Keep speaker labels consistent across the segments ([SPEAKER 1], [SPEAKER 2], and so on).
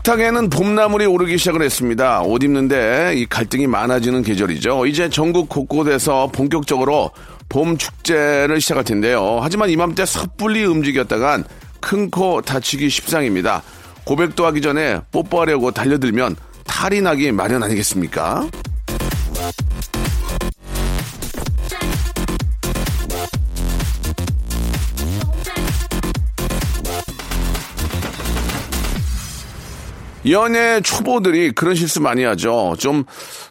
[SPEAKER 1] 식탁에는 봄나물이 오르기 시작을 했습니다. 옷 입는데 이 갈등이 많아지는 계절이죠. 이제 전국 곳곳에서 본격적으로 봄 축제를 시작할 텐데요. 하지만 이맘때 섣불리 움직였다간 큰 코 다치기 십상입니다. 고백도 하기 전에 뽀뽀하려고 달려들면 탈이 나기 마련 아니겠습니까? 연애 초보들이 그런 실수 많이 하죠. 좀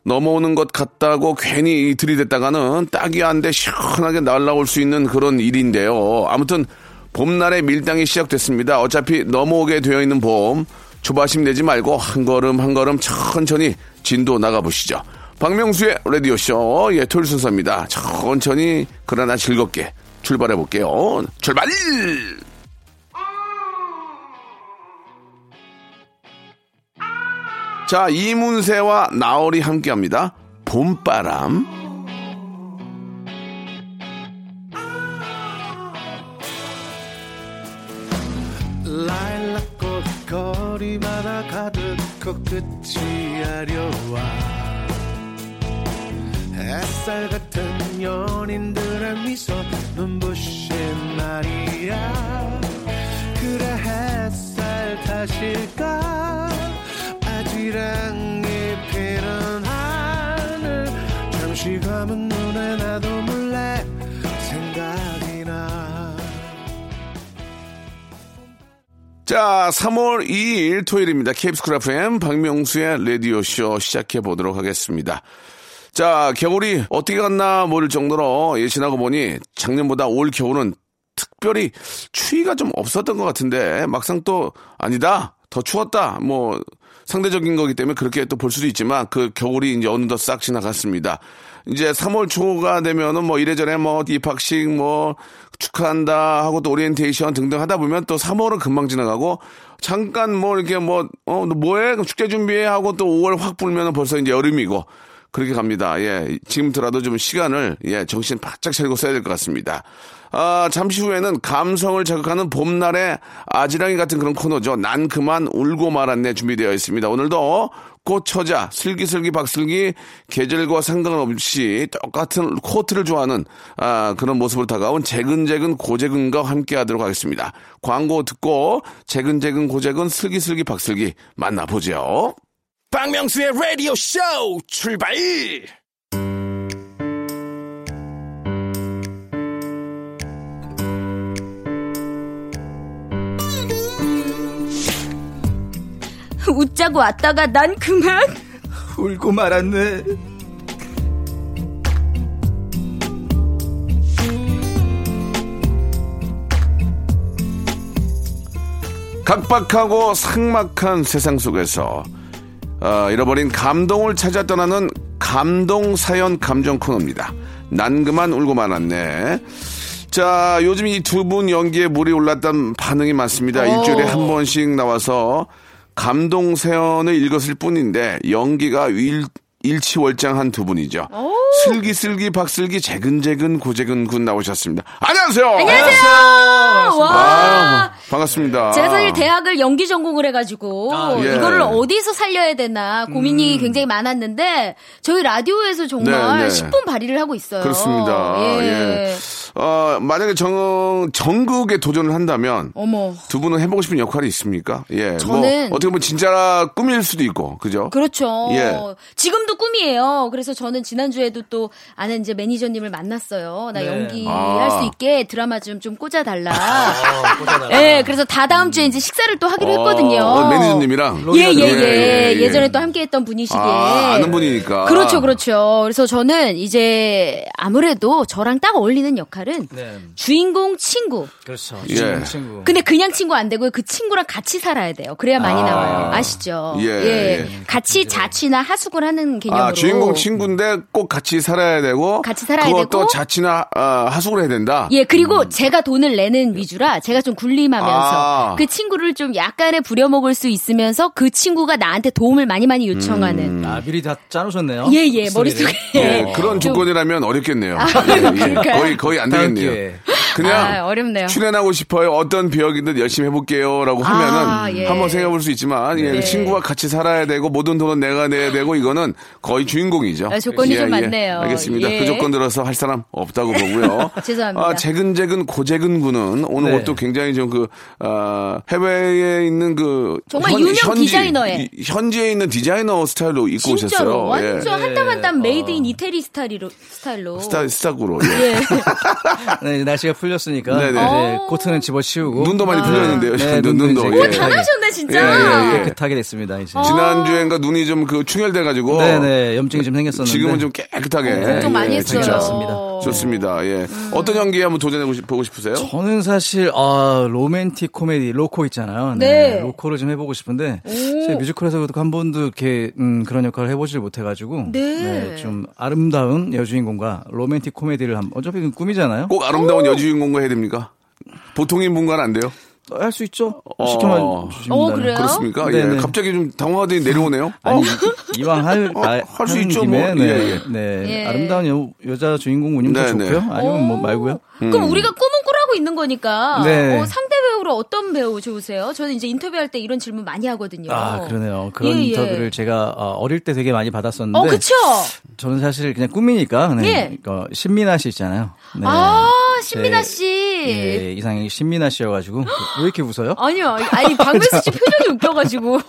[SPEAKER 1] 넘어오는 것 같다고 괜히 들이댔다가는 딱이 안돼 시원하게 날라올 수 있는 그런 일인데요. 아무튼 봄날의 밀당이 시작됐습니다. 어차피 넘어오게 되어 있는 봄. 조바심 내지 말고 한 걸음 한 걸음 천천히 진도 나가보시죠. 박명수의 라디오쇼, 예, 토요일 순서입니다. 천천히, 그러나 즐겁게 출발해 볼게요. 출발! 자, 이문세와 나얼이 함께 합니다. 봄바람.
[SPEAKER 2] 라일락꽃 거리마다 가득 코끝이 아려와 햇살 같은 연인들의 미소 눈부신 날이야 그래 햇살 탓일까 아지랑이 피는 하늘 잠시 감은 눈에 나도 몰래 생각이 나
[SPEAKER 1] 자, 3월 2일 토요일입니다. 케이프스 크라프엠 박명수의 라디오쇼 시작해 보도록 하겠습니다. 자, 겨울이 어떻게 갔나 모를 정도로 예, 지나고 보니 작년보다 올 겨울은 특별히 추위가 좀 없었던 것 같은데 막상 또 아니다. 더 추웠다. 뭐 상대적인 거기 때문에 그렇게 또 볼 수도 있지만 그 겨울이 이제 어느덧 싹 지나갔습니다. 이제 3월 초가 되면은 뭐 이래저래 뭐 입학식 뭐 축하한다 하고 또 오리엔테이션 등등 하다 보면 또 3월은 금방 지나가고 잠깐 뭐 이렇게 뭐, 어, 너 뭐해? 축제 준비해 하고 또 5월 확 불면은 벌써 이제 여름이고 그렇게 갑니다. 예. 지금부터라도 좀 시간을, 예, 정신 바짝 차리고 써야 될 것 같습니다. 아, 잠시 후에는 감성을 자극하는 봄날의 아지랑이 같은 그런 코너죠. 난 그만 울고 말았네 준비되어 있습니다. 오늘도 꽃처자, 슬기슬기 박슬기, 계절과 상관없이 똑같은 코트를 좋아하는, 아, 그런 모습으로 다가온 재근재근 고재근과 함께 하도록 하겠습니다. 광고 듣고, 재근재근 고재근 슬기슬기 박슬기 만나보죠.
[SPEAKER 3] 박명수의 라디오 쇼 출발!
[SPEAKER 4] 웃자고 왔다가 난 그만
[SPEAKER 3] 울고 말았네.
[SPEAKER 1] 각박하고 삭막한 세상 속에서 어, 잃어버린 감동을 찾아 떠나는 감동 사연 감정 코너입니다. 난 그만 울고 말았네. 자, 요즘 이 두 분 연기에 물이 올랐던 반응이 많습니다. 일주일에 한 번씩 나와서 감동 사연을 읽었을 뿐인데 연기가 일, 일치월장한 두 분이죠. 슬기슬기 박슬기 재근재근 고재근 군 나오셨습니다. 안녕하세요.
[SPEAKER 4] 안녕하세요. 와.
[SPEAKER 1] 아, 반갑습니다.
[SPEAKER 4] 제가 사실 대학을 연기 전공을 해가지고
[SPEAKER 1] 예.
[SPEAKER 4] 이거를 어디서 살려야 되나 고민이 굉장히 많았는데 저희 라디오에서 정말
[SPEAKER 1] 네, 네.
[SPEAKER 4] 10분 발휘를 하고 있어요.
[SPEAKER 1] 그렇습니다. 예. 어, 만약에 정, 전국에 도전을 한다면
[SPEAKER 4] 어머.
[SPEAKER 1] 두 분은 해보고 싶은 역할이 있습니까? 예.
[SPEAKER 4] 저는-
[SPEAKER 1] 뭐 어떻게 보면 진짜 꿈일 수도 있고, 그죠?
[SPEAKER 4] 그렇죠.
[SPEAKER 1] 예.
[SPEAKER 4] 지금도 꿈이에요. 그래서 저는 지난주에도 또 아는 이제 매니저님을 만났어요. 나
[SPEAKER 3] 네.
[SPEAKER 4] 연기할
[SPEAKER 1] 아.
[SPEAKER 4] 수 있게 드라마 좀 좀 꽂아달라. 예, 그래서 다 다음 주에 이제 식사를 또 하기로 했거든요.
[SPEAKER 1] 어, 매니저님이랑.
[SPEAKER 4] 예, 예, 예,
[SPEAKER 1] 예, 예.
[SPEAKER 4] 예전에 또 함께 했던 분이시기에.
[SPEAKER 1] 아, 아는 분이니까.
[SPEAKER 4] 그렇죠, 그렇죠. 그래서 저는 이제 아무래도 저랑 딱 어울리는 역할을 역할은
[SPEAKER 5] 네.
[SPEAKER 4] 주인공 친구.
[SPEAKER 5] 그렇죠.
[SPEAKER 1] 예.
[SPEAKER 5] 친구, 친구.
[SPEAKER 4] 근데 그냥 친구 안 되고요. 그 친구랑 같이 살아야 돼요. 그래야 많이
[SPEAKER 1] 아.
[SPEAKER 4] 나와요. 아시죠?
[SPEAKER 1] 예, 예.
[SPEAKER 4] 같이 자취나 하숙을 하는 개념으로.
[SPEAKER 1] 아, 주인공 친구인데 꼭 같이 살아야 되고.
[SPEAKER 4] 같이 살아야
[SPEAKER 1] 그것도
[SPEAKER 4] 되고.
[SPEAKER 1] 자취나 아, 하숙을 해야 된다.
[SPEAKER 4] 예, 그리고 제가 돈을 내는 위주라 제가 좀 굴림하면서
[SPEAKER 1] 아.
[SPEAKER 4] 그 친구를 좀 약간의 부려먹을 수 있으면서 그 친구가 나한테 도움을 많이 많이 요청하는.
[SPEAKER 5] 아, 미리 다 짜놓으셨네요.
[SPEAKER 4] 예, 예. 머릿속에.
[SPEAKER 1] 예, 그런
[SPEAKER 4] 좀-
[SPEAKER 1] 조건이라면 어렵겠네요.
[SPEAKER 4] 아,
[SPEAKER 1] 예, 예. 거의 거의 안
[SPEAKER 5] 다음
[SPEAKER 1] 되겠네요.
[SPEAKER 5] 기회에.
[SPEAKER 1] 그냥
[SPEAKER 4] 아, 어렵네요.
[SPEAKER 1] 출연하고 싶어요. 어떤 배역이든 열심히 해볼게요라고
[SPEAKER 4] 아,
[SPEAKER 1] 하면은
[SPEAKER 4] 예.
[SPEAKER 1] 한번 생각해볼 수 있지만 예,
[SPEAKER 4] 네.
[SPEAKER 1] 친구와 같이 살아야 되고 모든 돈은 내가 내야 되고 이거는 거의 주인공이죠.
[SPEAKER 4] 아, 조건이 좀 많네요.
[SPEAKER 1] 알겠습니다.
[SPEAKER 4] 예.
[SPEAKER 1] 그 조건 들어서 할 사람 없다고 보고요.
[SPEAKER 4] 죄송합니다.
[SPEAKER 1] 아, 재근재근 고재근 군은 오늘
[SPEAKER 5] 네.
[SPEAKER 1] 옷도 굉장히 좀그 아, 해외에 있는 그
[SPEAKER 4] 정말 유명 디자이너의.
[SPEAKER 1] 이- 현지에 있는 디자이너 스타일로 입고
[SPEAKER 4] 진짜로
[SPEAKER 1] 오셨어요. 예.
[SPEAKER 4] 완전 한땀 한땀 made in 이태리 스타일로 스타일로.
[SPEAKER 1] 스타 스타구로. 예.
[SPEAKER 4] 예.
[SPEAKER 5] 네, 날씨가 풀렸으니까
[SPEAKER 1] 네네.
[SPEAKER 5] 이제
[SPEAKER 4] 어.
[SPEAKER 5] 코트는 집어치우고
[SPEAKER 1] 눈도 많이 풀렸는데요.
[SPEAKER 5] 네,
[SPEAKER 1] 눈,
[SPEAKER 5] 눈도
[SPEAKER 1] 눈도.
[SPEAKER 5] 이제
[SPEAKER 1] 예.
[SPEAKER 4] 잘하셨네 진짜.
[SPEAKER 1] 예, 예, 예.
[SPEAKER 5] 깨끗하게 됐습니다 이제.
[SPEAKER 1] 지난 주엔가 눈이 좀 그 충혈돼가지고
[SPEAKER 5] 네네 염증이 좀 생겼었는데
[SPEAKER 1] 지금은 좀 깨끗하게
[SPEAKER 4] 걱정 많이
[SPEAKER 1] 예,
[SPEAKER 4] 했어요.
[SPEAKER 1] 진짜.
[SPEAKER 5] 맞습니다.
[SPEAKER 1] 좋습니다. 예. 어떤 연기 한번 도전해 보고 싶으세요?
[SPEAKER 5] 저는 사실 아 로맨틱 코미디 로코 있잖아요.
[SPEAKER 4] 네.
[SPEAKER 5] 로코를 좀 해보고 싶은데 제 뮤지컬에서 한 번도 이렇게 음, 그런 역할을 해보질 못해가지고
[SPEAKER 4] 네.
[SPEAKER 5] 좀 아름다운 여주인공과 로맨틱 코미디를 한 어차피 그 꿈이잖아요.
[SPEAKER 1] 꼭 아름다운 여주인공과 해야 됩니까? 보통인 분과는 안 돼요?
[SPEAKER 5] 할 수 있죠.
[SPEAKER 1] 어.
[SPEAKER 5] 시켜만 주시면.
[SPEAKER 4] 어, 그래요?
[SPEAKER 1] 그렇습니까?
[SPEAKER 5] 네네.
[SPEAKER 1] 예. 갑자기 좀 당황하더니 내려오네요.
[SPEAKER 5] 아니 이왕 할,
[SPEAKER 1] 어,
[SPEAKER 5] 아,
[SPEAKER 1] 할수
[SPEAKER 5] 하는
[SPEAKER 1] 있죠,
[SPEAKER 5] 김에,
[SPEAKER 1] 뭐.
[SPEAKER 5] 네,
[SPEAKER 1] 예, 예.
[SPEAKER 5] 네.
[SPEAKER 4] 예.
[SPEAKER 5] 아름다운 여, 여자 주인공 운영 도
[SPEAKER 1] 네네.
[SPEAKER 5] 좋고요. 아니면 뭐 말고요.
[SPEAKER 4] 그럼 우리가 꿈은 꾸라고 있는 거니까
[SPEAKER 5] 네.
[SPEAKER 4] 어, 상대 배우로 어떤 배우 좋으세요? 저는 이제 인터뷰할 때 이런 질문 많이 하거든요.
[SPEAKER 5] 아 그러네요. 그런
[SPEAKER 4] 예, 예.
[SPEAKER 5] 인터뷰를 제가 어, 어릴 때 되게 많이 받았었는데.
[SPEAKER 4] 어, 그쵸?
[SPEAKER 5] 저는 사실 그냥 꿈이니까. 네.
[SPEAKER 4] 예.
[SPEAKER 5] 어, 신민아 씨 있잖아요. 네.
[SPEAKER 4] 아, 신민아
[SPEAKER 5] 제-
[SPEAKER 4] 씨.
[SPEAKER 5] 예, 이상이 신민아 씨여가지고 왜 이렇게 웃어요?
[SPEAKER 4] 아니요, 아니 박명수 씨 표정이 웃겨가지고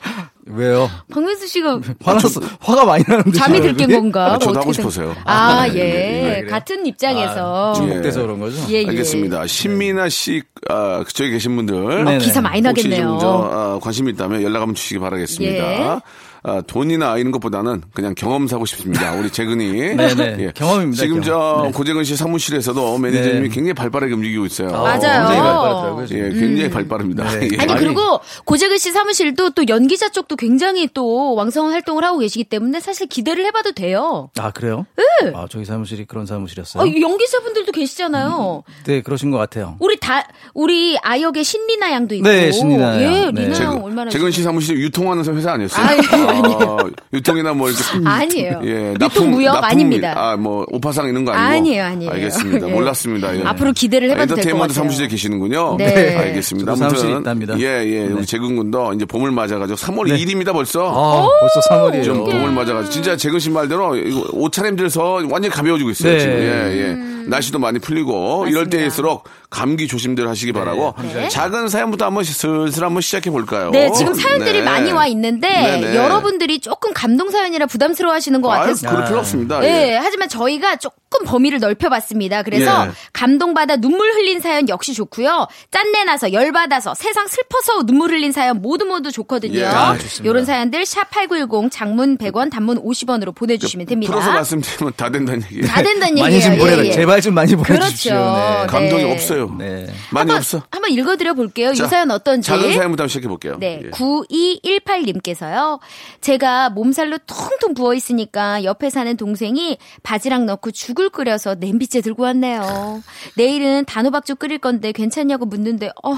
[SPEAKER 5] 왜요?
[SPEAKER 4] 박명수 씨가
[SPEAKER 5] 화났어, 화가 많이 나는데.
[SPEAKER 4] 잠이 들깬 건가?
[SPEAKER 1] 아, 저도
[SPEAKER 4] 뭐
[SPEAKER 1] 하고
[SPEAKER 4] 어떻게 된-
[SPEAKER 1] 싶어서요.
[SPEAKER 4] 아,
[SPEAKER 1] 네,
[SPEAKER 4] 예.
[SPEAKER 1] 네, 네,
[SPEAKER 5] 그래요?
[SPEAKER 4] 같은 입장에서.
[SPEAKER 5] 중독돼서 그런 거죠?
[SPEAKER 4] 예, 예.
[SPEAKER 1] 알겠습니다. 신민아 씨, 아, 저기 계신 분들.
[SPEAKER 5] 네네.
[SPEAKER 4] 기사 많이
[SPEAKER 1] 혹시
[SPEAKER 4] 나겠네요.
[SPEAKER 1] 좀 저, 아, 관심 이 있다면 연락 한번 주시기 바라겠습니다.
[SPEAKER 4] 예.
[SPEAKER 1] 아, 돈이나 이런 것보다는 그냥 경험 사고 싶습니다. 우리 재근이.
[SPEAKER 5] 네네. 경험입니다,
[SPEAKER 1] 지금 저
[SPEAKER 5] 경험. 네.
[SPEAKER 1] 고재근 씨 사무실에서도 매니저님이
[SPEAKER 5] 네.
[SPEAKER 1] 굉장히 발빠르게 움직이고 있어요.
[SPEAKER 4] 맞아요.
[SPEAKER 5] 굉장히 발빠르더라고요.
[SPEAKER 1] 예. 굉장히 발빠릅니다.
[SPEAKER 5] 네.
[SPEAKER 1] 예.
[SPEAKER 4] 아니. 그리고 고재근 씨 사무실도 또 연기자 쪽도 굉장히 또 왕성한 활동을 하고 계시기 때문에 사실 기대를 해봐도 돼요.
[SPEAKER 5] 아, 그래요? 아, 저희 사무실이 그런 사무실이었어요?
[SPEAKER 4] 어, 연기자분들도 계시잖아요.
[SPEAKER 5] 네, 그러신 것 같아요.
[SPEAKER 4] 우리 다 우리 아역의 신리나 양도 있고.
[SPEAKER 5] 네, 신리나 양.
[SPEAKER 4] 예,
[SPEAKER 5] 네.
[SPEAKER 4] 리나
[SPEAKER 1] 재근-
[SPEAKER 4] 양 얼마나.
[SPEAKER 1] 재근 씨 사무실이 유통하는 회사 아니었어요?
[SPEAKER 4] 아니, 아니에요.
[SPEAKER 1] 유통이나 뭐 이렇게.
[SPEAKER 4] 아니에요.
[SPEAKER 1] 예,
[SPEAKER 4] 유통 무역 아닙니다.
[SPEAKER 1] 아, 뭐, 오파상 이런 거 아니고.
[SPEAKER 4] 아니에요, 아니에요.
[SPEAKER 1] 알겠습니다.
[SPEAKER 4] 예.
[SPEAKER 1] 몰랐습니다. 예.
[SPEAKER 4] 앞으로 기대를 해봐도 될것
[SPEAKER 1] 엔터테인먼트
[SPEAKER 4] 같아요.
[SPEAKER 1] 사무실에 계시는군요.
[SPEAKER 4] 네.
[SPEAKER 1] 알겠습니다.
[SPEAKER 5] 저도 사무실이
[SPEAKER 1] 아무튼
[SPEAKER 5] 있답니다. 네.
[SPEAKER 1] 예, 예. 우리 재근 군도 이제 봄을 맞아가지고 3월 2일입니다 벌써.
[SPEAKER 5] 아, 벌써 3월이에요.
[SPEAKER 1] 좀 봄을 맞아가지고 진짜 재근 씨 말대로 이거 옷차림들서 완전 히 가벼워지고 있어요
[SPEAKER 5] 네.
[SPEAKER 1] 지금 예, 예. 날씨도 많이 풀리고 이럴
[SPEAKER 4] 맞습니다.
[SPEAKER 1] 때일수록 감기 조심들 하시기 바라고
[SPEAKER 4] 네.
[SPEAKER 1] 작은 사연부터 한번 슬슬 한번 시작해 볼까요?
[SPEAKER 4] 네, 지금 사연들이
[SPEAKER 1] 네.
[SPEAKER 4] 많이 와 있는데
[SPEAKER 1] 네네.
[SPEAKER 4] 여러분들이 조금 감동 사연이라 부담스러워 하시는 것 같아서
[SPEAKER 1] 그럴 필요 없습니다.
[SPEAKER 4] 네,
[SPEAKER 1] 예.
[SPEAKER 4] 하지만 저희가 조금 범위를 넓혀봤습니다. 그래서
[SPEAKER 1] 예.
[SPEAKER 4] 감동받아 눈물 흘린 사연 역시 좋고요. 짠내 나서 열받아서 세상 슬퍼서 눈물 흘린 사연 모두 모두 좋거든요.
[SPEAKER 1] 예. 아.
[SPEAKER 4] 이런 사연들 샵 8910 장문 100원 단문 50원으로 보내주시면 됩니다.
[SPEAKER 1] 풀어서 말씀드리면 다 된다는 얘기.
[SPEAKER 4] 다 된다는 얘기예요.
[SPEAKER 5] 많이 좀 보내라.
[SPEAKER 4] 예, 예.
[SPEAKER 5] 제발 좀 많이 보내주십시오.
[SPEAKER 4] 그렇죠.
[SPEAKER 5] 네.
[SPEAKER 1] 감동이
[SPEAKER 4] 네.
[SPEAKER 1] 없어요.
[SPEAKER 5] 네.
[SPEAKER 1] 많이
[SPEAKER 4] 한번,
[SPEAKER 1] 없어.
[SPEAKER 4] 한번 읽어드려 볼게요. 이
[SPEAKER 1] 자,
[SPEAKER 4] 사연 어떤지.
[SPEAKER 1] 작은 사연부터 시작해 볼게요.
[SPEAKER 4] 네,
[SPEAKER 1] 예.
[SPEAKER 4] 9218님께서요. 제가 몸살로 퉁퉁 부어 있으니까 옆에 사는 동생이 바지락 넣고 죽을 끓여서 냄비째 들고 왔네요. 내일은 단호박죽 끓일 건데 괜찮냐고 묻는데 어,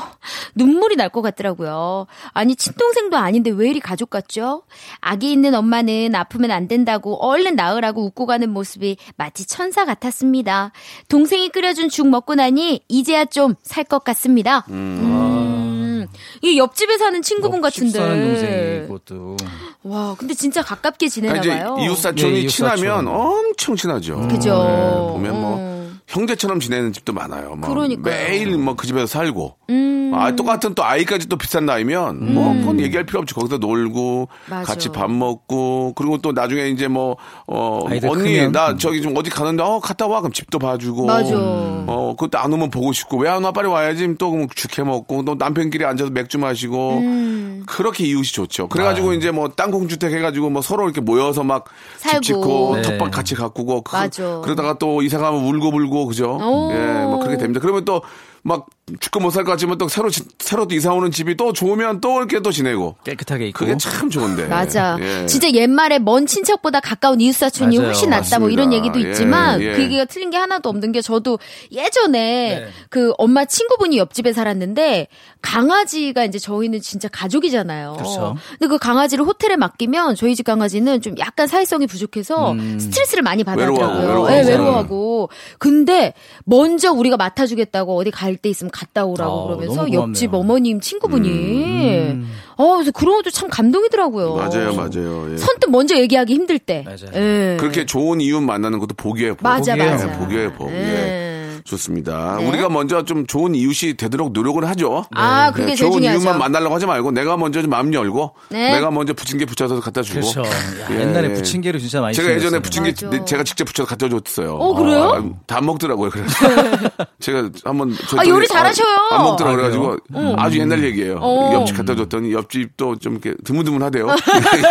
[SPEAKER 4] 눈물이 날 것 같더라고요. 아니 친동생도 아닌데 왜 이리 가족 같죠? 아기 있는 엄마는 아프면 안 된다고 얼른 나으라고 웃고 가는 모습이 마치 천사 같았습니다. 동생이 끓여준 죽 먹고 나니 이제야 좀 살 것 같습니다. 음. 이 옆집에 사는 친구분 같은데.
[SPEAKER 5] 사는 동생이 그것도.
[SPEAKER 4] 와, 근데 진짜 가깝게 지내나
[SPEAKER 1] 이제
[SPEAKER 4] 봐요.
[SPEAKER 1] 이웃 사촌이
[SPEAKER 5] 네, 이웃 사촌.
[SPEAKER 1] 친하면 엄청 친하죠.
[SPEAKER 4] 그죠.
[SPEAKER 1] 네, 보면 뭐
[SPEAKER 4] 음.
[SPEAKER 1] 형제처럼 지내는 집도 많아요. 뭐
[SPEAKER 4] 그러니까요.
[SPEAKER 1] 매일 뭐 그 집에서 살고.
[SPEAKER 4] 음.
[SPEAKER 1] 아, 똑같은 또 아이까지 또 비싼 나이면 뭐 그건 얘기할 필요 없지. 거기서 놀고
[SPEAKER 4] 맞아.
[SPEAKER 1] 같이 밥 먹고 그리고 또 나중에 이제 뭐 어,
[SPEAKER 5] 아이들
[SPEAKER 1] 언니
[SPEAKER 5] 크면.
[SPEAKER 1] 나 저기 좀 어디 가는데 어 갔다 와 그럼 집도 봐주고
[SPEAKER 4] 맞아.
[SPEAKER 1] 어 그것도 안 오면 보고 싶고 왜 안 와 빨리 와야지 또 그럼 죽해 먹고 또 남편끼리 앉아서 맥주 마시고
[SPEAKER 4] 음.
[SPEAKER 1] 그렇게 이웃이 좋죠. 그래가지고 이제 뭐 땅콩주택 해가지고 뭐 서로 이렇게 모여서 막
[SPEAKER 4] 살고.
[SPEAKER 1] 집 짓고
[SPEAKER 5] 네.
[SPEAKER 1] 텃밭 같이 가꾸고 그-
[SPEAKER 4] 맞아.
[SPEAKER 1] 그러다가 또 이사 가면 울고 불고 그죠?
[SPEAKER 4] 오.
[SPEAKER 1] 예, 뭐 그렇게 됩니다. 그러면 또 막 죽고 못 살 것 같지만 또 새로 지- 새로 또 이사 오는 집이 또 좋으면 또 이렇게 또 지내고
[SPEAKER 5] 깨끗하게 있고.
[SPEAKER 1] 그게 참 좋은데.
[SPEAKER 4] 맞아.
[SPEAKER 1] 예.
[SPEAKER 4] 진짜 옛말에 먼 친척보다 가까운 이웃 사촌이. 훨씬 낫다 뭐 이런
[SPEAKER 1] 맞습니다.
[SPEAKER 4] 얘기도
[SPEAKER 1] 예,
[SPEAKER 4] 있지만
[SPEAKER 1] 예.
[SPEAKER 4] 그 얘기가 틀린 게 하나도 없는 게 저도 예전에
[SPEAKER 5] 네.
[SPEAKER 4] 그 엄마 친구분이 옆집에 살았는데 강아지가 이제 저희는 진짜 가족이잖아요.
[SPEAKER 5] 그렇죠.
[SPEAKER 4] 근데 그 강아지를 호텔에 맡기면 저희 집 강아지는 좀 약간 사회성이 부족해서 스트레스를 많이 받아더라고요.
[SPEAKER 1] 음. 외로워하고,
[SPEAKER 4] 예,
[SPEAKER 1] 외로워하고.
[SPEAKER 4] 외로워하고. 근데 먼저 우리가 맡아주겠다고 어디 갈때 있으면 갔다 오라고
[SPEAKER 5] 어,
[SPEAKER 4] 그러면서 옆집. 어머님 친구분이 어 그래서 그런 것도 참 감동이더라고요.
[SPEAKER 1] 음. 맞아요, 맞아요. 예.
[SPEAKER 4] 선뜻 먼저 얘기하기 힘들 때.
[SPEAKER 5] 맞아요.
[SPEAKER 4] 예.
[SPEAKER 1] 그렇게 좋은 이웃 만나는 것도 복이에요. 복.
[SPEAKER 4] 맞아,
[SPEAKER 5] 복이에요.
[SPEAKER 4] 맞아.
[SPEAKER 1] 예, 복이에요, 복. 예.
[SPEAKER 4] 예.
[SPEAKER 1] 좋습니다.
[SPEAKER 4] 네.
[SPEAKER 1] 우리가 먼저 좀 좋은 이웃이 되도록 노력을 하죠.
[SPEAKER 4] 아, 그게
[SPEAKER 1] 네,
[SPEAKER 4] 제일
[SPEAKER 1] 좋은
[SPEAKER 4] 중요하죠.
[SPEAKER 1] 이웃만 만나려고 하지 말고 내가 먼저 좀 마음 열고
[SPEAKER 4] 네.
[SPEAKER 1] 내가 먼저 부침개 붙여서 갖다 주고.
[SPEAKER 5] 그렇죠. 야,
[SPEAKER 1] 예.
[SPEAKER 5] 옛날에 부침개를 진짜 많이
[SPEAKER 1] 제가 예전에. 부침개
[SPEAKER 4] 맞아.
[SPEAKER 1] 내- 제가 직접 붙여서 갖다 줬어요.
[SPEAKER 4] 어, 그래요?
[SPEAKER 1] 아, 다 먹더라고요. 그래서 제가 한번
[SPEAKER 4] 아, 요리 잘하셔요.
[SPEAKER 1] 안 먹더라고
[SPEAKER 5] 아,
[SPEAKER 1] 그래 가지고 아주 옛날 얘기예요.
[SPEAKER 4] 어.
[SPEAKER 1] 옆집 갖다 줬더니 옆집도 좀 이렇게 드문드문하대요.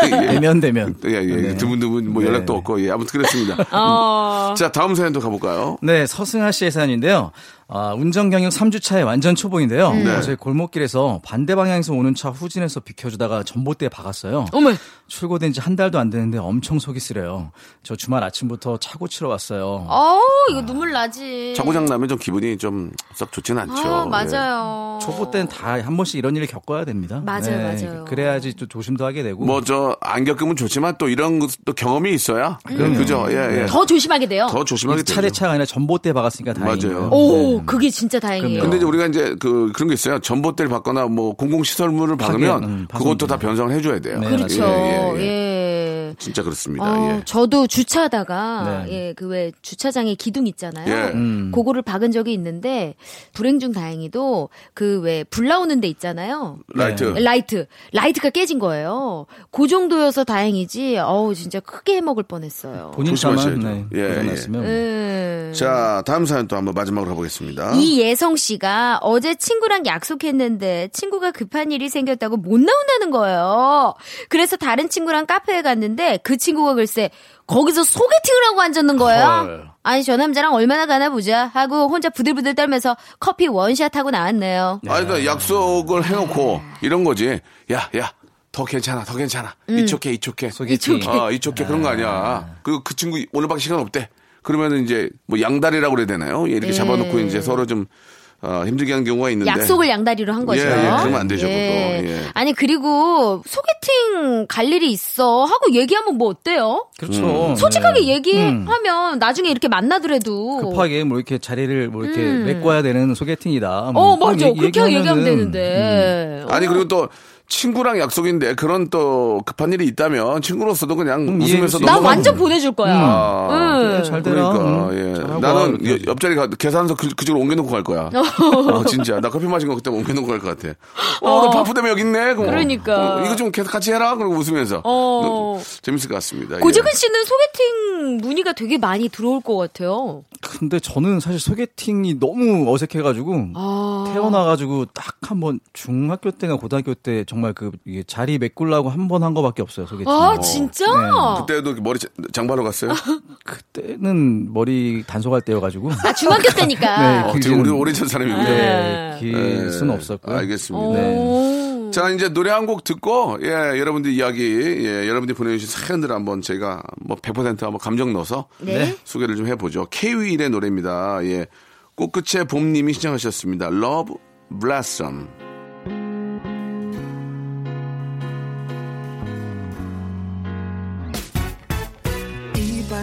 [SPEAKER 1] 예,
[SPEAKER 5] 대면 대면.
[SPEAKER 1] 예, 예.
[SPEAKER 5] 네.
[SPEAKER 1] 드문드문 뭐 연락도
[SPEAKER 5] 네.
[SPEAKER 1] 없고 예, 아무튼 그랬습니다.
[SPEAKER 4] 어.
[SPEAKER 1] 자 다음 사연도 가 볼까요?
[SPEAKER 5] 네, 서승아 씨의 사연 인데요. 아, 운전 경영 3주차에 완전 초보인데요.
[SPEAKER 1] 네.
[SPEAKER 5] 어제 골목길에서 반대 방향에서 오는 차 후진해서 비켜주다가 전봇대에 박았어요.
[SPEAKER 4] 어머.
[SPEAKER 5] 출고된 지 한 달도 안 되는데 엄청 속이 쓰려요. 저 주말 아침부터 차 고치러 왔어요.
[SPEAKER 4] 어, 이거 눈물 나지.
[SPEAKER 1] 차 고장 나면 좀 기분이 좀 썩 좋지는 않죠.
[SPEAKER 4] 아,
[SPEAKER 1] 예.
[SPEAKER 4] 맞아요.
[SPEAKER 5] 초보 때는 다 한 번씩 이런 일을 겪어야 됩니다.
[SPEAKER 4] 맞아요, 맞아요.
[SPEAKER 5] 그래야지 또 조심도 하게 되고.
[SPEAKER 1] 뭐 저 안 겪으면 좋지만 또 이런 것- 또 경험이 있어야
[SPEAKER 5] 그럼요.
[SPEAKER 1] 그죠? 예, 예.
[SPEAKER 4] 더 조심하게 돼요.
[SPEAKER 1] 더 조심하게 되죠.
[SPEAKER 5] 차례차가 아니라 전봇대에 박았으니까 다행이에요.
[SPEAKER 1] 맞아요.
[SPEAKER 4] 오, 그게 진짜 다행이에요.
[SPEAKER 1] 근데 이제 우리가 이제 그 그런 게 있어요. 전봇대를 받거나 뭐 공공시설물을 박으면
[SPEAKER 5] 음,
[SPEAKER 1] 그것도 다. 변상을 해줘야 돼요.
[SPEAKER 5] 네,
[SPEAKER 4] 그렇죠.
[SPEAKER 1] 예, 예, 예.
[SPEAKER 4] 예.
[SPEAKER 1] 진짜 그렇습니다.
[SPEAKER 4] 어,
[SPEAKER 1] 예.
[SPEAKER 4] 저도 주차하다가
[SPEAKER 5] 네.
[SPEAKER 4] 예, 그 왜 주차장에 기둥 있잖아요.
[SPEAKER 1] 예.
[SPEAKER 5] 음.
[SPEAKER 4] 그거를 박은 적이 있는데 불행 중 다행히도 그 왜 불 나오는 데 있잖아요.
[SPEAKER 1] 라이트.
[SPEAKER 4] 라이트. 라이트가 깨진 거예요. 그 정도여서 다행이지. 어우, 진짜 크게 해먹을 뻔했어요.
[SPEAKER 5] 본인
[SPEAKER 1] 조심하셔야죠.
[SPEAKER 5] 네,
[SPEAKER 1] 예,
[SPEAKER 5] 고장났으면
[SPEAKER 4] 음.
[SPEAKER 1] 자 다음 사연 또 한번 마지막으로 가보겠습니다.
[SPEAKER 4] 이예성 씨가 어제 친구랑 약속했는데 친구가 급한 일이 생겼다고 못 나온다는 거예요. 그래서 다른 친구랑 카페에 갔는데 그 친구가 글쎄 거기서 소개팅을 하고 앉았는 거예요.
[SPEAKER 5] 헐.
[SPEAKER 4] 아니 저 남자랑 얼마나 가나 보자 하고 혼자 부들부들 떨면서 커피 원샷 하고 나왔네요.
[SPEAKER 1] 아니, 그러니까 약속을 해놓고 이런 거지. 야, 야, 더 괜찮아, 더 괜찮아. 이쪽해, 이쪽해.
[SPEAKER 5] 소개팅.
[SPEAKER 1] 아, 이쪽해. 그런 거 아니야. 그리고 그 친구 오늘 밖에 시간 없대. 그러면 이제 뭐 양다리라고 그래야 되나요? 예, 이렇게
[SPEAKER 4] 예.
[SPEAKER 1] 잡아놓고 이제 서로 좀 어, 힘들게 하는 경우가 있는데.
[SPEAKER 4] 약속을 양다리로 한 거죠.
[SPEAKER 1] 예, 예, 그러면 안 되죠, 그것도. 예.
[SPEAKER 4] 아니 그리고 소개팅 갈 일이 있어 하고 얘기하면 뭐 어때요?
[SPEAKER 5] 그렇죠.
[SPEAKER 4] 솔직하게
[SPEAKER 5] 네.
[SPEAKER 4] 얘기하면 나중에 이렇게 만나더라도
[SPEAKER 5] 급하게 뭐 이렇게 자리를 뭐 이렇게
[SPEAKER 4] 음.
[SPEAKER 5] 메꿔야 되는 소개팅이다. 어뭐 그런
[SPEAKER 4] 맞아
[SPEAKER 5] 얘기-
[SPEAKER 4] 그렇게 얘기하면
[SPEAKER 5] 얘기하면은,
[SPEAKER 4] 되는데
[SPEAKER 1] 아니, 그리고 또 친구랑 약속인데 그런 또 급한 일이 있다면 친구로서도 그냥
[SPEAKER 5] 음,
[SPEAKER 1] 웃으면서
[SPEAKER 5] 이해할
[SPEAKER 4] 나. 완전 보내줄 거야.
[SPEAKER 1] 아,
[SPEAKER 4] 응.
[SPEAKER 5] 그래, 잘 되라.
[SPEAKER 1] 그러니까
[SPEAKER 5] 음,
[SPEAKER 1] 예.
[SPEAKER 5] 와,
[SPEAKER 1] 나는. 여- 옆자리 가 계산서 그, 그쪽으로 옮겨놓고 갈 거야. 어, 진짜 나 커피 마신 거 그때 옮겨놓고 갈 것 같아. 어, 너 바쁘다며 여기 있네. 그럼,
[SPEAKER 4] 그러니까.
[SPEAKER 1] 어, 이거 좀 계속 같이 해라. 그러고 웃으면서
[SPEAKER 4] 어.
[SPEAKER 1] 재밌을 것 같습니다. 예.
[SPEAKER 4] 고재근 씨는 소개팅 문의가 되게 많이 들어올 것 같아요.
[SPEAKER 5] 근데 저는 사실 소개팅이 너무 어색해가지고
[SPEAKER 4] 아.
[SPEAKER 5] 태어나가지고 딱 한번 중학교 때나 고등학교 때 정말 그 이게 자리 메꾸려고 한 번 한 거밖에 없어요 소개팅.
[SPEAKER 4] 아 진짜?
[SPEAKER 5] 네.
[SPEAKER 1] 그때도 머리 자- 장바로 갔어요.
[SPEAKER 5] 그때는 머리 단속할 때여가지고
[SPEAKER 4] 아 중학교 때니까.
[SPEAKER 5] 네,
[SPEAKER 1] 어, 되게
[SPEAKER 5] 길지는-
[SPEAKER 1] 오래 오래 전 사람이군요.
[SPEAKER 5] 네, 길
[SPEAKER 1] 예,
[SPEAKER 5] 수는 없었고요.
[SPEAKER 1] 알겠습니다.
[SPEAKER 4] 오.
[SPEAKER 1] 자, 이제 노래 한 곡 듣고, 예, 여러분들 이야기, 예, 여러분들이 보내주신 사연들을 한번 제가 뭐 100% 한번 감정 넣어서
[SPEAKER 4] 네.
[SPEAKER 1] 소개를 좀 해보죠. K-윌의 노래입니다. 예. 꽃끝의 봄님이 신청하셨습니다. Love Blossom.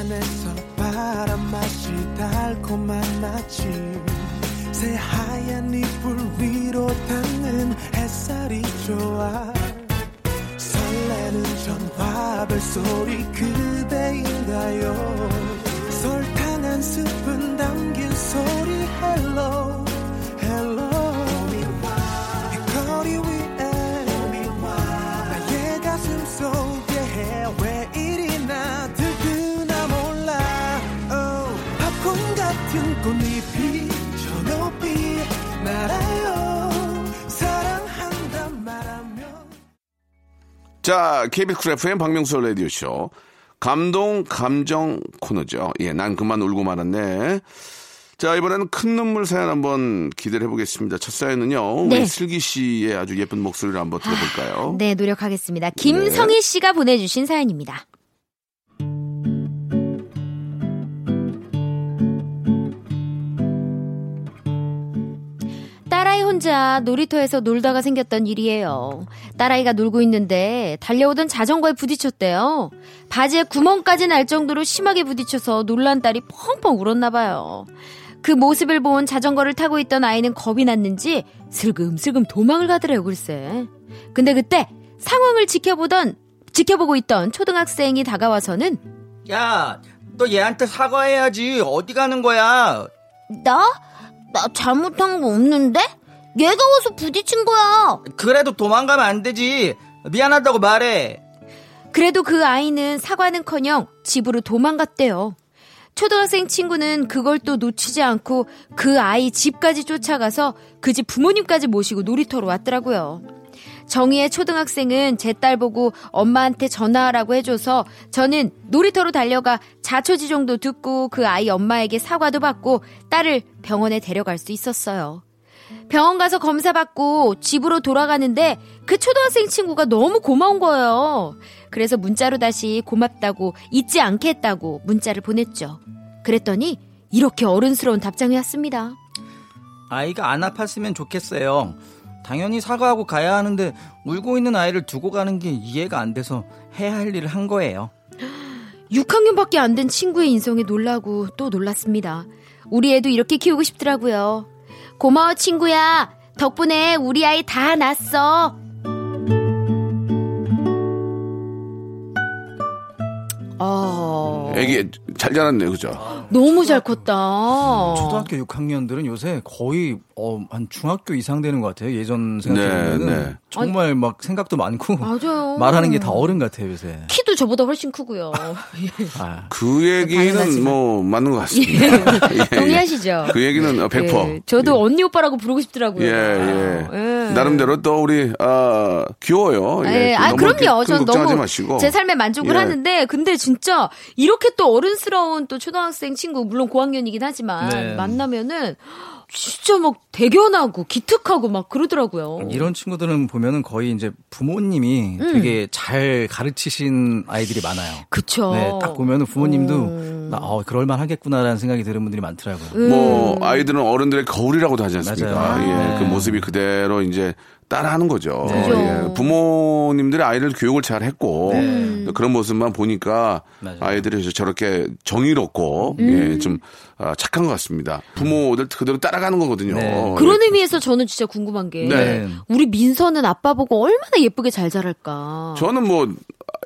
[SPEAKER 2] 안에서 바람 맛이 달콤한 아침. 새하얀 이불 위로 닿는 햇살이 좋아. 설레는 전화벨 소리 그
[SPEAKER 1] 자, KBS 쿨 FM 박명수 라디오쇼. 감동, 감정 코너죠. 예, 난 그만 울고 말았네. 자, 이번에는 큰 눈물 사연 한번 기대를 해보겠습니다. 첫 사연은요.
[SPEAKER 4] 네.
[SPEAKER 1] 슬기 씨의 아주 예쁜 목소리를 한번 들어볼까요?
[SPEAKER 4] 네, 노력하겠습니다. 김성희 씨가 보내주신 사연입니다. 딸아이 혼자 놀이터에서 놀다가 생겼던 일이에요. 딸아이가 놀고 있는데 달려오던 자전거에 부딪혔대요. 바지에 구멍까지 날 정도로 심하게 부딪혀서 놀란 딸이 펑펑 울었나 봐요. 그 모습을 본 자전거를 타고 있던 아이는 겁이 났는지 슬금슬금 도망을 가더래요, 글쎄. 근데 그때 상황을 지켜보던 지켜보고 있던 초등학생이 다가와서는
[SPEAKER 3] 야, 너 얘한테 사과해야지. 어디 가는 거야?
[SPEAKER 4] 나? 나 잘못한 거 없는데? 얘가 와서 부딪힌 거야.
[SPEAKER 3] 그래도 도망가면 안 되지. 미안하다고 말해.
[SPEAKER 4] 그래도 그 아이는 사과는커녕 집으로 도망갔대요. 초등학생 친구는 그걸 또 놓치지 않고 그 아이 집까지 쫓아가서 그 집 부모님까지 모시고 놀이터로 왔더라고요. 정의의 초등학생은 제 딸 보고 엄마한테 전화하라고 해줘서 저는 놀이터로 달려가 자초지종도 듣고 그 아이 엄마에게 사과도 받고 딸을 병원에 데려갈 수 있었어요. 병원 가서 검사 받고 집으로 돌아가는데 그 초등학생 친구가 너무 고마운 거예요. 그래서 문자로 다시 고맙다고 잊지 않게 했다고 문자를 보냈죠. 그랬더니 이렇게 어른스러운 답장이 왔습니다.
[SPEAKER 3] 아이가 안 아팠으면 좋겠어요. 당연히 사과하고 가야 하는데 울고 있는 아이를 두고 가는 게 이해가 안 돼서 해야 할 일을 한 거예요.
[SPEAKER 4] 6학년밖에 안 된 친구의 인성에 놀라고 또 놀랐습니다. 우리 애도 이렇게 키우고 싶더라고요. 고마워 친구야. 덕분에 우리 아이 다 났어. 아,
[SPEAKER 1] 애기 잘 자랐네요, 그죠?
[SPEAKER 4] 너무 잘 컸다.
[SPEAKER 5] 초등학교 6학년들은 요새 거의 어, 한 중학교 이상 되는 것 같아요. 예전 생각해보면
[SPEAKER 1] 네,
[SPEAKER 5] 은
[SPEAKER 1] 네.
[SPEAKER 5] 정말 막 생각도 많고
[SPEAKER 4] 맞아요.
[SPEAKER 5] 말하는 게 다 어른 같아요 요새.
[SPEAKER 4] 키도 저보다 훨씬 크고요.
[SPEAKER 5] 아,
[SPEAKER 1] 그 얘기는
[SPEAKER 4] 당연하지만.
[SPEAKER 1] 뭐 맞는 것 같습니다. 예, 예.
[SPEAKER 4] 동의하시죠?
[SPEAKER 1] 그 얘기는 100%.
[SPEAKER 4] 예, 저도 언니 오빠라고 부르고 싶더라고요.
[SPEAKER 1] 예, 예.
[SPEAKER 4] 예.
[SPEAKER 1] 나름대로 또 우리, 아, 귀여워요.
[SPEAKER 4] 예, 아,
[SPEAKER 1] 너무
[SPEAKER 4] 그럼요. 전
[SPEAKER 1] 걱정하지
[SPEAKER 4] 너무
[SPEAKER 1] 마시고.
[SPEAKER 4] 제 삶에 만족을
[SPEAKER 1] 예.
[SPEAKER 4] 하는데, 근데 진짜 이렇게 또 어른스 러운 또 초등학생 친구, 물론 고학년이긴 하지만,
[SPEAKER 5] 네.
[SPEAKER 4] 만나면은 진짜 막 대견하고 기특하고 막 그러더라고요.
[SPEAKER 5] 이런 친구들은 보면은 거의 이제 부모님이
[SPEAKER 4] 음.
[SPEAKER 5] 되게 잘 가르치신 아이들이 많아요.
[SPEAKER 4] 그쵸.
[SPEAKER 5] 네, 딱 보면은 부모님도
[SPEAKER 4] 음.
[SPEAKER 5] 나, 어, 그럴만 하겠구나라는 생각이 드는 분들이 많더라고요.
[SPEAKER 4] 음.
[SPEAKER 1] 뭐 아이들은 어른들의 거울이라고도 하지 않습니까?
[SPEAKER 5] 맞아요.
[SPEAKER 1] 예,
[SPEAKER 5] 네.
[SPEAKER 1] 그 모습이 그대로 이제 따라하는 거죠.
[SPEAKER 4] 그죠.
[SPEAKER 1] 예, 부모님들의 아이를 교육을 잘 했고
[SPEAKER 4] 네.
[SPEAKER 1] 그런 모습만 보니까
[SPEAKER 5] 맞아요.
[SPEAKER 1] 아이들이 저렇게 정의롭고
[SPEAKER 4] 음.
[SPEAKER 1] 예, 좀 아, 착한 것 같습니다. 부모들 그대로 따라가는 거거든요.
[SPEAKER 5] 네.
[SPEAKER 4] 그런 의미에서 저는 진짜 궁금한 게,
[SPEAKER 1] 네.
[SPEAKER 4] 우리 민서는 아빠 보고 얼마나 예쁘게 잘 자랄까.
[SPEAKER 1] 저는 뭐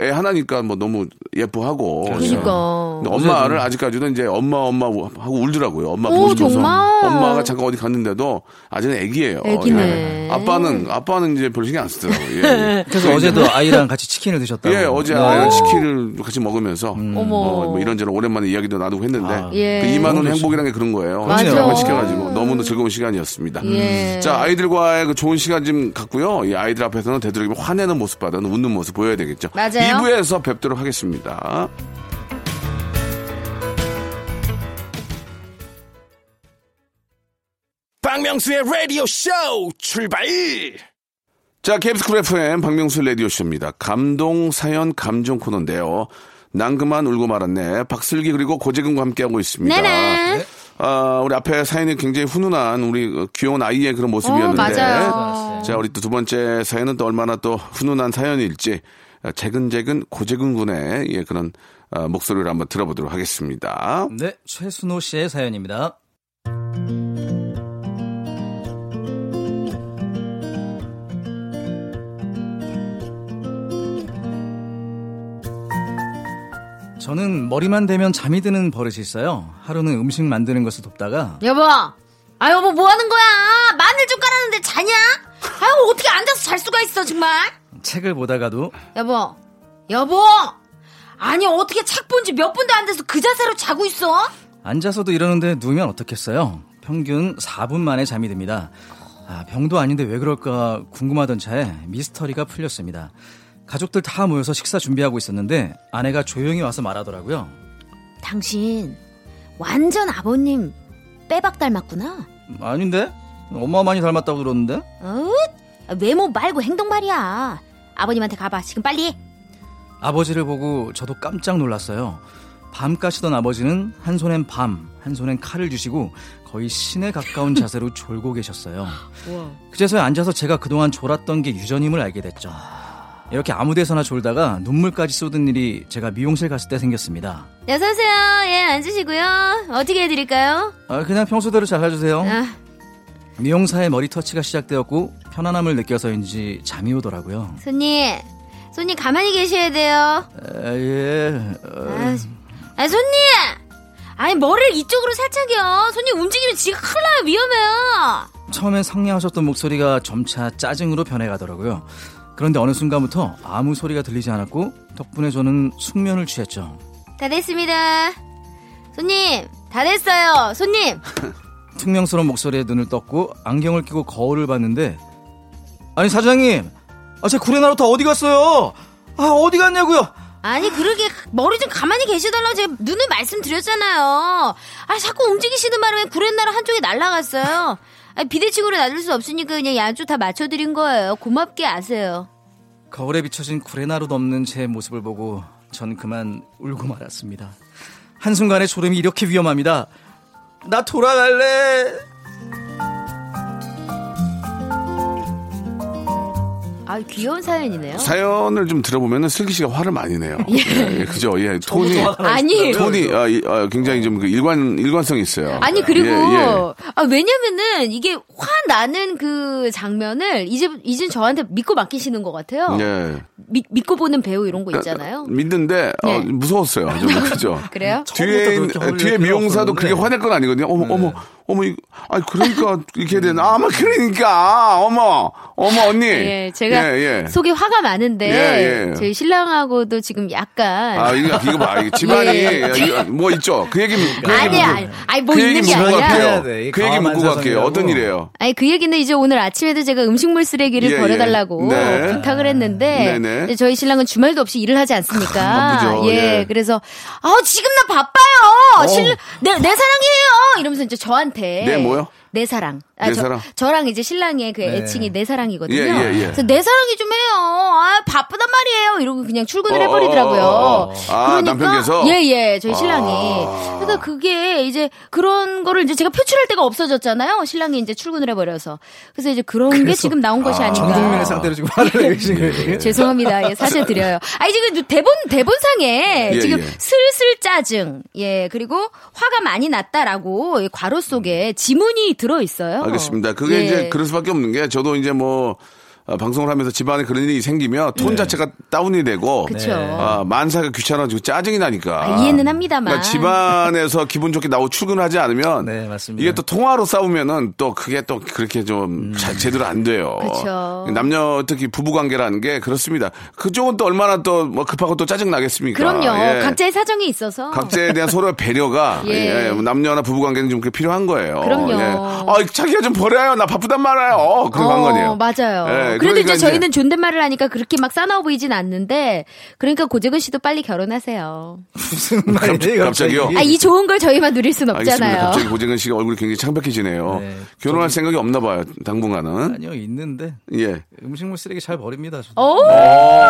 [SPEAKER 1] 애 하나니까 뭐 너무 예뻐하고
[SPEAKER 4] 그러니까.
[SPEAKER 1] 근데 엄마를 아직까지는 이제 엄마 엄마 하고 울더라고요. 엄마
[SPEAKER 4] 오,
[SPEAKER 1] 보고 싶어서
[SPEAKER 4] 정말?
[SPEAKER 1] 엄마가 잠깐 어디 갔는데도 아직은 애기예요.
[SPEAKER 4] 애기네.
[SPEAKER 1] 예. 아빠는 아빠는 이제 별 신경 안 쓰더라고요. 예, 예.
[SPEAKER 5] 그래서 어제도 아이랑 같이 치킨을 드셨다고.
[SPEAKER 1] 예, 어제
[SPEAKER 5] 네.
[SPEAKER 1] 아이랑 치킨을 같이 먹으면서
[SPEAKER 4] 어머.
[SPEAKER 1] 어, 뭐 이런저런 오랜만에 이야기도 나누고 했는데
[SPEAKER 5] 아,
[SPEAKER 4] 예.
[SPEAKER 1] 그 이만원 행복이라는 게 그런 거예요.
[SPEAKER 4] 맞아.
[SPEAKER 1] 한번 시켜가지고 너무나 즐거운 시간이었습니다.
[SPEAKER 4] 예.
[SPEAKER 1] 자 아이들과의 그 좋은 시간 좀 갖고요. 이 아이들 앞에서는 되도록이면 화내는 모습보다는 웃는 모습 보여야 되겠죠.
[SPEAKER 4] 맞아요.
[SPEAKER 1] 2부에서 뵙도록 하겠습니다.
[SPEAKER 3] 박명수의 라디오 쇼 출발!
[SPEAKER 1] 자, KBS 쿨 FM 박명수 라디오 쇼입니다. 감동 사연 감정 코너인데요. 난 그만 울고 말았네. 박슬기 그리고 고재근과 함께하고 있습니다.
[SPEAKER 4] 네네.
[SPEAKER 1] 아, 우리 앞에 사연이 굉장히 훈훈한 우리 그 귀여운 아이의 그런 모습이었는데.
[SPEAKER 4] 어, 맞아요.
[SPEAKER 1] 자, 우리 또 두 번째 사연은 또 얼마나 또 훈훈한 사연일지 아, 재근재근 고재근 군의 예, 그런 아, 목소리를 한번 들어보도록 하겠습니다.
[SPEAKER 5] 네, 최순호 씨의 사연입니다. 저는 머리만 대면 잠이 드는 버릇이 있어요. 하루는 음식 만드는 것을 돕다가
[SPEAKER 4] 여보, 아 여보 뭐 하는 거야? 마늘 좀 깔았는데 자냐? 아유 어떻게 앉아서 잘 수가 있어 정말?
[SPEAKER 5] 책을 보다가도
[SPEAKER 4] 여보, 여보, 아니 어떻게 책본지 몇 분도 안 돼서 그 자세로 자고 있어?
[SPEAKER 5] 앉아서도 이러는데 누우면 어떻겠어요? 평균 4분 만에 잠이 듭니다. 아, 병도 아닌데 왜 그럴까 궁금하던 차에 미스터리가 풀렸습니다. 가족들 다 모여서 식사 준비하고 있었는데 아내가 조용히 와서 말하더라고요.
[SPEAKER 4] 당신 완전 아버님 빼박 닮았구나.
[SPEAKER 5] 아닌데? 엄마 많이 닮았다고 들었는데?
[SPEAKER 4] 어? 외모 말고 행동 말이야. 아버님한테 가봐. 지금 빨리.
[SPEAKER 5] 아버지를 보고 저도 깜짝 놀랐어요. 밤 까시던 아버지는 한 손엔 밤, 한 손엔 칼을 주시고 거의 신에 가까운 자세로 졸고 계셨어요. 그제서야 앉아서 제가 그동안 졸았던 게 유전임을 알게 됐죠. 이렇게 아무 데서나 졸다가 눈물까지 쏟은 일이 제가 미용실 갔을 때 생겼습니다.
[SPEAKER 4] 네, 어서오세요. 예, 앉으시고요. 어떻게 해드릴까요?
[SPEAKER 5] 아, 그냥 평소대로 잘 해주세요.
[SPEAKER 4] 아,
[SPEAKER 5] 미용사의 머리 터치가 시작되었고 편안함을 느껴서인지 잠이 오더라고요.
[SPEAKER 4] 손님. 손님 가만히 계셔야 돼요.
[SPEAKER 5] 아, 예. 어,
[SPEAKER 4] 아, 아, 손님! 아니, 머리를 이쪽으로 살짝요. 손님 움직이면 지가 큰일 나요. 위험해요.
[SPEAKER 5] 처음엔 상냥하셨던 목소리가 점차 짜증으로 변해가더라고요. 그런데 어느 순간부터 아무 소리가 들리지 않았고 덕분에 저는 숙면을 취했죠.
[SPEAKER 4] 다 됐습니다. 손님, 다 됐어요. 손님.
[SPEAKER 5] 퉁명스러운 목소리에 눈을 떴고 안경을 끼고 거울을 봤는데 아니 사장님 아, 제 구레나루타 어디 갔어요? 아 어디 갔냐고요?
[SPEAKER 4] 아니, 그러게, 머리 좀 가만히 계시달라고 제가 눈을 말씀드렸잖아요. 아, 자꾸 움직이시는 바람에 구렛나루 한쪽이 날아갔어요. 아, 비대칭으로 놔둘 수 없으니까 그냥 야주 다 맞춰드린 거예요. 고맙게 아세요.
[SPEAKER 5] 거울에 비춰진 구레나루도 없는 제 모습을 보고 전 그만 울고 말았습니다. 한순간에 졸음이 이렇게 위험합니다. 나 돌아갈래.
[SPEAKER 4] 아, 귀여운 사연이네요.
[SPEAKER 1] 사연을 좀 들어보면은 슬기 씨가 화를 많이 내요. 예, 예, 그죠? 예, 톤이
[SPEAKER 4] 아니,
[SPEAKER 1] 톤이 아, 이- 아, 굉장히 좀 그 일관 일관성이 있어요.
[SPEAKER 4] 아니 그리고
[SPEAKER 1] 예, 예.
[SPEAKER 4] 아 왜냐면은 이게 화 나는 그 장면을 이제 이젠 저한테 믿고 맡기시는 것 같아요.
[SPEAKER 1] 예.
[SPEAKER 4] 믿, 믿고 보는 배우 이런 거 있잖아요.
[SPEAKER 1] 믿는데 어,
[SPEAKER 4] 네.
[SPEAKER 1] 무서웠어요. 좀 그죠?
[SPEAKER 4] 그래요?
[SPEAKER 1] 뒤에
[SPEAKER 5] 그렇게
[SPEAKER 1] 뒤에 미용사도 그게
[SPEAKER 5] 없었는데.
[SPEAKER 1] 화낼 건 아니거든요. 어머
[SPEAKER 5] 네.
[SPEAKER 1] 어머 어머 이거 아 그러니까 이렇게 해야 되나? 아마 그러니까 어머 어머 언니.
[SPEAKER 4] 예, 제가
[SPEAKER 1] 예, 예.
[SPEAKER 4] 속에 화가 많은데
[SPEAKER 1] 예, 예.
[SPEAKER 4] 저희 신랑하고도 지금 약간
[SPEAKER 1] 아 이거 이거 봐 이거 집안이
[SPEAKER 4] 예.
[SPEAKER 1] 야, 이거 뭐 있죠? 그 얘기 그 얘기
[SPEAKER 4] 아니
[SPEAKER 1] 묻고-
[SPEAKER 4] 아니 아니 뭐
[SPEAKER 1] 그
[SPEAKER 4] 있는
[SPEAKER 1] 얘기
[SPEAKER 4] 게
[SPEAKER 5] 돼.
[SPEAKER 1] 갈게요. 그 얘기 묻고 갈게요.
[SPEAKER 5] 만사성이라고.
[SPEAKER 1] 어떤 일이에요?
[SPEAKER 4] 아니 그 얘기는 이제 오늘 아침에도 제가 음식물 쓰레기를
[SPEAKER 1] 예, 예.
[SPEAKER 4] 버려달라고
[SPEAKER 1] 네.
[SPEAKER 4] 부탁을 했는데
[SPEAKER 1] 네네.
[SPEAKER 4] 이제 저희 신랑은 주말도 없이 일을 하지 않습니까?
[SPEAKER 1] 바쁘죠.
[SPEAKER 4] 예,
[SPEAKER 1] 예.
[SPEAKER 4] 그래서 아 지금 나 바빠요. 실, 내, 내 사랑이에요. 이러면서 이제 저한테
[SPEAKER 1] 네, 뭐요?
[SPEAKER 4] 내 사랑. 아,
[SPEAKER 1] 내
[SPEAKER 4] 저,
[SPEAKER 1] 사랑?
[SPEAKER 4] 저랑 이제 신랑의 그
[SPEAKER 5] 네.
[SPEAKER 4] 애칭이 내 사랑이거든요.
[SPEAKER 1] 예, 예, 예.
[SPEAKER 4] 그래서 내 사랑이 좀 해요. 아, 바쁘단 말이에요. 이러고 그냥 출근을
[SPEAKER 1] 어,
[SPEAKER 4] 해버리더라고요.
[SPEAKER 1] 어, 어, 어. 아, 남편께서?
[SPEAKER 4] 예, 예. 저희 신랑이.
[SPEAKER 1] 아.
[SPEAKER 4] 그러니까 그게 이제 그런 거를 이제 제가 표출할 데가 없어졌잖아요. 신랑이 이제 출근을 해버려서. 그래서 이제 그런 게 지금 나온 것이 아닌가.
[SPEAKER 5] 전 국민의 상태로 지금 화를 내고 계신 거예요.
[SPEAKER 4] 죄송합니다. 예, 사실 드려요. 아니, 지금 대본, 대본상에
[SPEAKER 1] 예,
[SPEAKER 4] 지금
[SPEAKER 1] 예.
[SPEAKER 4] 슬슬 짜증, 예, 그리고 화가 많이 났다라고 이 괄호 속에 지문이 들어 있어요.
[SPEAKER 1] 알겠습니다. 그게
[SPEAKER 4] 예.
[SPEAKER 1] 이제 그럴 수밖에 없는 게 저도 이제 뭐 아, 방송을 하면서 집안에 그런 일이 생기면 톤 자체가 다운이 되고
[SPEAKER 4] 네. 그쵸.
[SPEAKER 1] 아, 만사가 귀찮아지고 짜증이 나니까.
[SPEAKER 4] 아, 이해는 합니다만.
[SPEAKER 1] 그러니까 집안에서 기분 좋게 나오고 출근하지 않으면
[SPEAKER 5] 네, 맞습니다.
[SPEAKER 1] 이게 또 통화로 싸우면은 또 그게 또 그렇게 좀 자- 제대로 안 돼요.
[SPEAKER 4] 그쵸.
[SPEAKER 1] 남녀 특히 부부 관계라는 게 그렇습니다. 그쪽은 또 얼마나 또 뭐 급하고 또 짜증 나겠습니까?
[SPEAKER 4] 그럼요.
[SPEAKER 1] 예.
[SPEAKER 4] 각자의 사정이 있어서.
[SPEAKER 1] 각자에 대한 서로의 배려가
[SPEAKER 4] 예.
[SPEAKER 1] 예, 남녀나 부부 관계는 좀 그렇게 필요한 거예요.
[SPEAKER 4] 그럼요.
[SPEAKER 1] 예. 아, 자기가 좀 버려요. 나 바쁘단 말이에요. 그런 거한 거네요.
[SPEAKER 4] 맞아요.
[SPEAKER 1] 예,
[SPEAKER 4] 그래도
[SPEAKER 1] 그러니까
[SPEAKER 4] 이제 저희는 존댓말을 하니까 그렇게 막 싸나워 보이진 않는데, 그러니까 고재근 씨도 빨리 결혼하세요.
[SPEAKER 5] 무슨 말이에요?
[SPEAKER 1] 갑자기 요?
[SPEAKER 4] 아, 이 좋은 걸 저희만 누릴 순
[SPEAKER 1] 알겠습니다.
[SPEAKER 4] 없잖아요.
[SPEAKER 1] 갑자기 고재근 씨가 얼굴이 굉장히 창백해지네요.
[SPEAKER 5] 네.
[SPEAKER 1] 결혼할 생각이 없나 봐요. 당분간은.
[SPEAKER 5] 아니요 있는데
[SPEAKER 1] 예.
[SPEAKER 5] 음식물 쓰레기 잘 버립니다. 저도.
[SPEAKER 4] 오,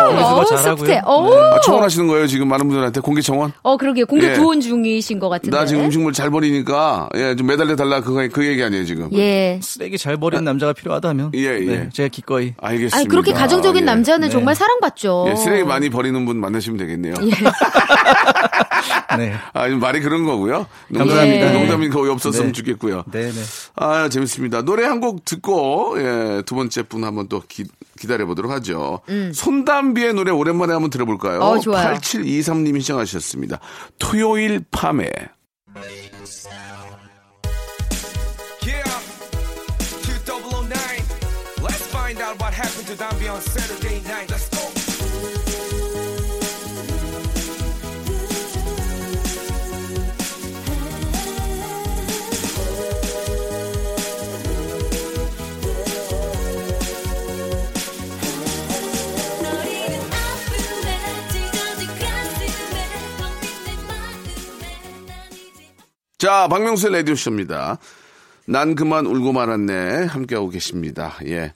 [SPEAKER 5] 분리수거
[SPEAKER 4] 어,
[SPEAKER 5] 잘하고요.
[SPEAKER 4] 습해. 오,
[SPEAKER 1] 아, 청원하시는 거예요, 지금 많은 분들한테 공기청원?
[SPEAKER 4] 어, 그러게요. 공개
[SPEAKER 1] 예.
[SPEAKER 4] 구원 중이신 것 같은데.
[SPEAKER 1] 나 지금 음식물 잘 버리니까, 예, 좀 매달려 달라. 그거, 그 얘기 아니에요, 지금.
[SPEAKER 4] 예.
[SPEAKER 5] 쓰레기 잘 버리는 남자가 필요하다면
[SPEAKER 1] 예, 예.
[SPEAKER 5] 네, 제가 기꺼이
[SPEAKER 1] 알겠습니다.
[SPEAKER 4] 아니, 그렇게 가정적인
[SPEAKER 1] 예.
[SPEAKER 4] 남자는
[SPEAKER 5] 네.
[SPEAKER 4] 정말 사랑받죠.
[SPEAKER 1] 예, 쓰레기 많이 버리는 분 만나시면 되겠네요.
[SPEAKER 5] 네.
[SPEAKER 1] 아, 말이 그런 거고요.
[SPEAKER 5] 감사합니다.
[SPEAKER 1] 농담, 농담이 거의 없었으면
[SPEAKER 5] 네.
[SPEAKER 1] 좋겠고요.
[SPEAKER 5] 네, 네.
[SPEAKER 1] 아, 재밌습니다. 노래 한 곡 듣고, 예, 두 번째 분 한번 또 기, 기다려 보도록 하죠. 손담비의 노래 오랜만에 한번 들어볼까요?
[SPEAKER 4] 음. 어, 좋아요.
[SPEAKER 1] 8723님이 신청하셨습니다. 토요일 밤에.
[SPEAKER 2] should I be on Saturday night? Let's go.
[SPEAKER 1] 자, 박명수의 라디오쇼입니다. 난 그만 울고 말았네. 함께하고 계십니다. 예.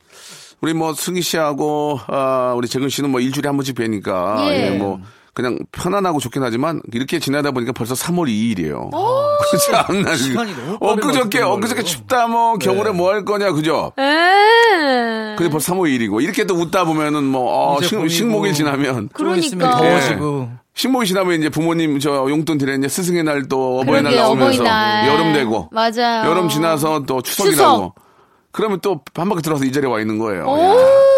[SPEAKER 1] 우리 뭐 승희 씨하고, 아, 우리 재근 씨는 뭐 일주일에 한 번씩 뵈니까,
[SPEAKER 4] 예.
[SPEAKER 1] 예, 뭐, 그냥 편안하고 좋긴 하지만 이렇게 지나다 보니까 벌써 3월 2일이에요. 그렇지 않나
[SPEAKER 5] 시간이 너무
[SPEAKER 1] 엊그저께 엊그저께. 춥다 뭐 겨울에 뭐 할 거냐 그죠?
[SPEAKER 4] 에.
[SPEAKER 1] 근데 벌써 3월 2일이고 이렇게 또 웃다 보면은 뭐 어,
[SPEAKER 5] 이제
[SPEAKER 1] 식,
[SPEAKER 5] 봄이고.
[SPEAKER 1] 식목일 지나면
[SPEAKER 4] 그러니까.
[SPEAKER 5] 더워지고.
[SPEAKER 1] 식목일 지나면 이제 부모님 저 용돈 드려 이제 스승의 날 또 어버이날
[SPEAKER 4] 그러게요,
[SPEAKER 1] 나오면서
[SPEAKER 4] 어버이날.
[SPEAKER 1] 여름 되고
[SPEAKER 4] 맞아요.
[SPEAKER 1] 여름 지나서 또 추석이라고
[SPEAKER 4] 추석.
[SPEAKER 1] 그러면 또 한 바퀴 들어서 이 자리에 와 있는 거예요. 야.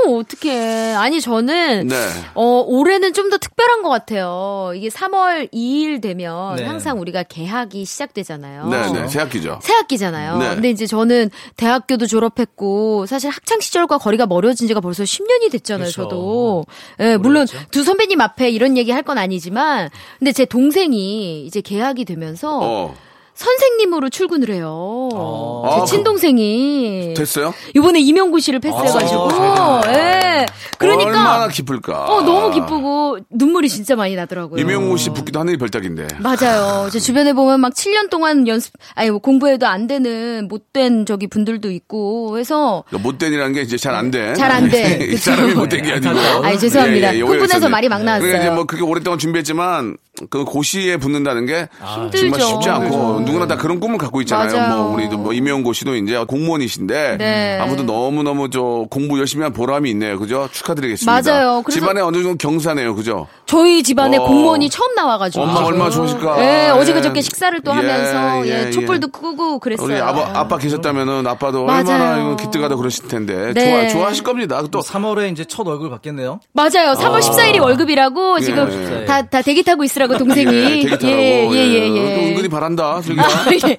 [SPEAKER 4] 오, 어떡해. 아니, 저는,
[SPEAKER 1] 네.
[SPEAKER 4] 어, 올해는 좀 더 특별한 것 같아요. 이게 3월 2일 되면
[SPEAKER 5] 네.
[SPEAKER 4] 항상 우리가 개학이 시작되잖아요.
[SPEAKER 1] 네, 네. 새 학기죠.
[SPEAKER 4] 새 학기잖아요.
[SPEAKER 1] 네.
[SPEAKER 4] 근데 이제 저는 대학교도 졸업했고 사실 학창 시절과 거리가 멀어진 지가 벌써 10년이 됐잖아요.
[SPEAKER 5] 그렇죠.
[SPEAKER 4] 저도. 예, 물론 두 선배님 앞에 이런 얘기 할 건 아니지만 근데 제 동생이 이제 개학이 되면서
[SPEAKER 1] 어.
[SPEAKER 4] 선생님으로 출근을 해요.
[SPEAKER 5] 어.
[SPEAKER 4] 제
[SPEAKER 1] 아,
[SPEAKER 4] 친동생이
[SPEAKER 1] 됐어요?
[SPEAKER 4] 이번에 임용고 씨를 패스해가지고
[SPEAKER 5] 아,
[SPEAKER 4] 예. 그러니까
[SPEAKER 1] 얼마나 기쁠까.
[SPEAKER 4] 어 너무 기쁘고 눈물이 진짜 많이 나더라고요.
[SPEAKER 1] 이명우 씨 붙기도 하늘이 별따기인데.
[SPEAKER 4] 맞아요. 제 주변에 보면 막 7년 동안 연습, 아니, 뭐 공부해도 안 되는 못된 저기 분들도 있고 해서.
[SPEAKER 1] 그러니까 못된이라는 게 이제 잘 안 돼.
[SPEAKER 4] 잘 안 돼.
[SPEAKER 1] 이 사람이 못된 게 아니고.
[SPEAKER 4] 아이, 죄송합니다.
[SPEAKER 1] 오해가
[SPEAKER 4] 흥분해서
[SPEAKER 1] 있었네.
[SPEAKER 4] 말이 막 나왔어요.
[SPEAKER 1] 그러니까 이제 뭐 그렇게 오랫동안 준비했지만 그 고시에 붙는다는 게 정말
[SPEAKER 4] 힘들죠.
[SPEAKER 1] 쉽지 않고 누구나 다 그런 꿈을 갖고 있잖아요.
[SPEAKER 4] 맞아요.
[SPEAKER 1] 뭐 우리도 뭐 이명고 씨도 이제 공무원이신데
[SPEAKER 4] 네.
[SPEAKER 1] 아무튼 너무 너무 저 공부 열심히 한 보람이 있네요. 그죠? 축하드리겠습니다.
[SPEAKER 4] 맞아요.
[SPEAKER 1] 집안에 어느 정도 경사네요. 그죠?
[SPEAKER 4] 저희 집안에
[SPEAKER 1] 와.
[SPEAKER 4] 공무원이 처음 나와가지고.
[SPEAKER 1] 엄마 얼마나 좋으실까.
[SPEAKER 4] 네,
[SPEAKER 1] 예.
[SPEAKER 4] 어제 그저께 식사를 또
[SPEAKER 1] 예,
[SPEAKER 4] 하면서, 예,
[SPEAKER 1] 예,
[SPEAKER 4] 촛불도 끄고 그랬어요.
[SPEAKER 1] 우리 아빠, 아빠 계셨다면은 아빠도
[SPEAKER 4] 맞아요.
[SPEAKER 1] 얼마나 이거 기특하다 그러실 텐데
[SPEAKER 4] 네.
[SPEAKER 1] 좋아 좋아하실 겁니다. 또
[SPEAKER 5] 3월에 이제 첫 얼굴 받겠네요.
[SPEAKER 4] 맞아요. 3월
[SPEAKER 1] 아.
[SPEAKER 4] 14일이 월급이라고 지금
[SPEAKER 1] 예.
[SPEAKER 4] 다, 다 대기 타고 있으라고 동생이.
[SPEAKER 1] 예, 되게 타라고.
[SPEAKER 4] 예, 예, 예,
[SPEAKER 1] 또
[SPEAKER 4] 예.
[SPEAKER 1] 은근히 바란다. 저기.
[SPEAKER 4] 아, 예.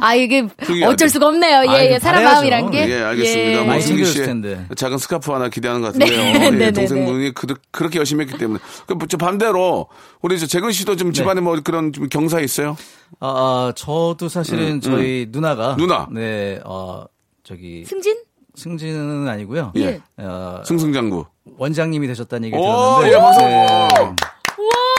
[SPEAKER 4] 아, 이게
[SPEAKER 1] 저기
[SPEAKER 4] 어쩔 수가 없네요. 예,
[SPEAKER 5] 아이고,
[SPEAKER 4] 예. 사람
[SPEAKER 5] 바라야죠.
[SPEAKER 4] 마음이란 게.
[SPEAKER 1] 예, 알겠습니다.
[SPEAKER 4] 예.
[SPEAKER 1] 뭐
[SPEAKER 5] 많이
[SPEAKER 1] 승기 씨
[SPEAKER 5] 텐데.
[SPEAKER 1] 작은 스카프 하나 기대하는 것 같은데요.
[SPEAKER 4] 네,
[SPEAKER 1] 예,
[SPEAKER 4] 네, 네,
[SPEAKER 1] 동생분이 그, 그렇게 열심히 했기 때문에. 그, 저 반대로 우리 저 재근 씨도 좀 집안에 뭐 그런 좀 경사 있어요?
[SPEAKER 5] 아, 아, 저도 사실은 저희 누나가
[SPEAKER 1] 음, 누나.
[SPEAKER 5] 네, 어, 저기
[SPEAKER 4] 승진?
[SPEAKER 5] 승진은 아니고요.
[SPEAKER 1] 예.
[SPEAKER 5] 어,
[SPEAKER 1] 승승장구.
[SPEAKER 5] 원장님이 되셨다는 얘기를
[SPEAKER 1] 오,
[SPEAKER 5] 들었는데
[SPEAKER 1] 예, 박수.
[SPEAKER 5] 네.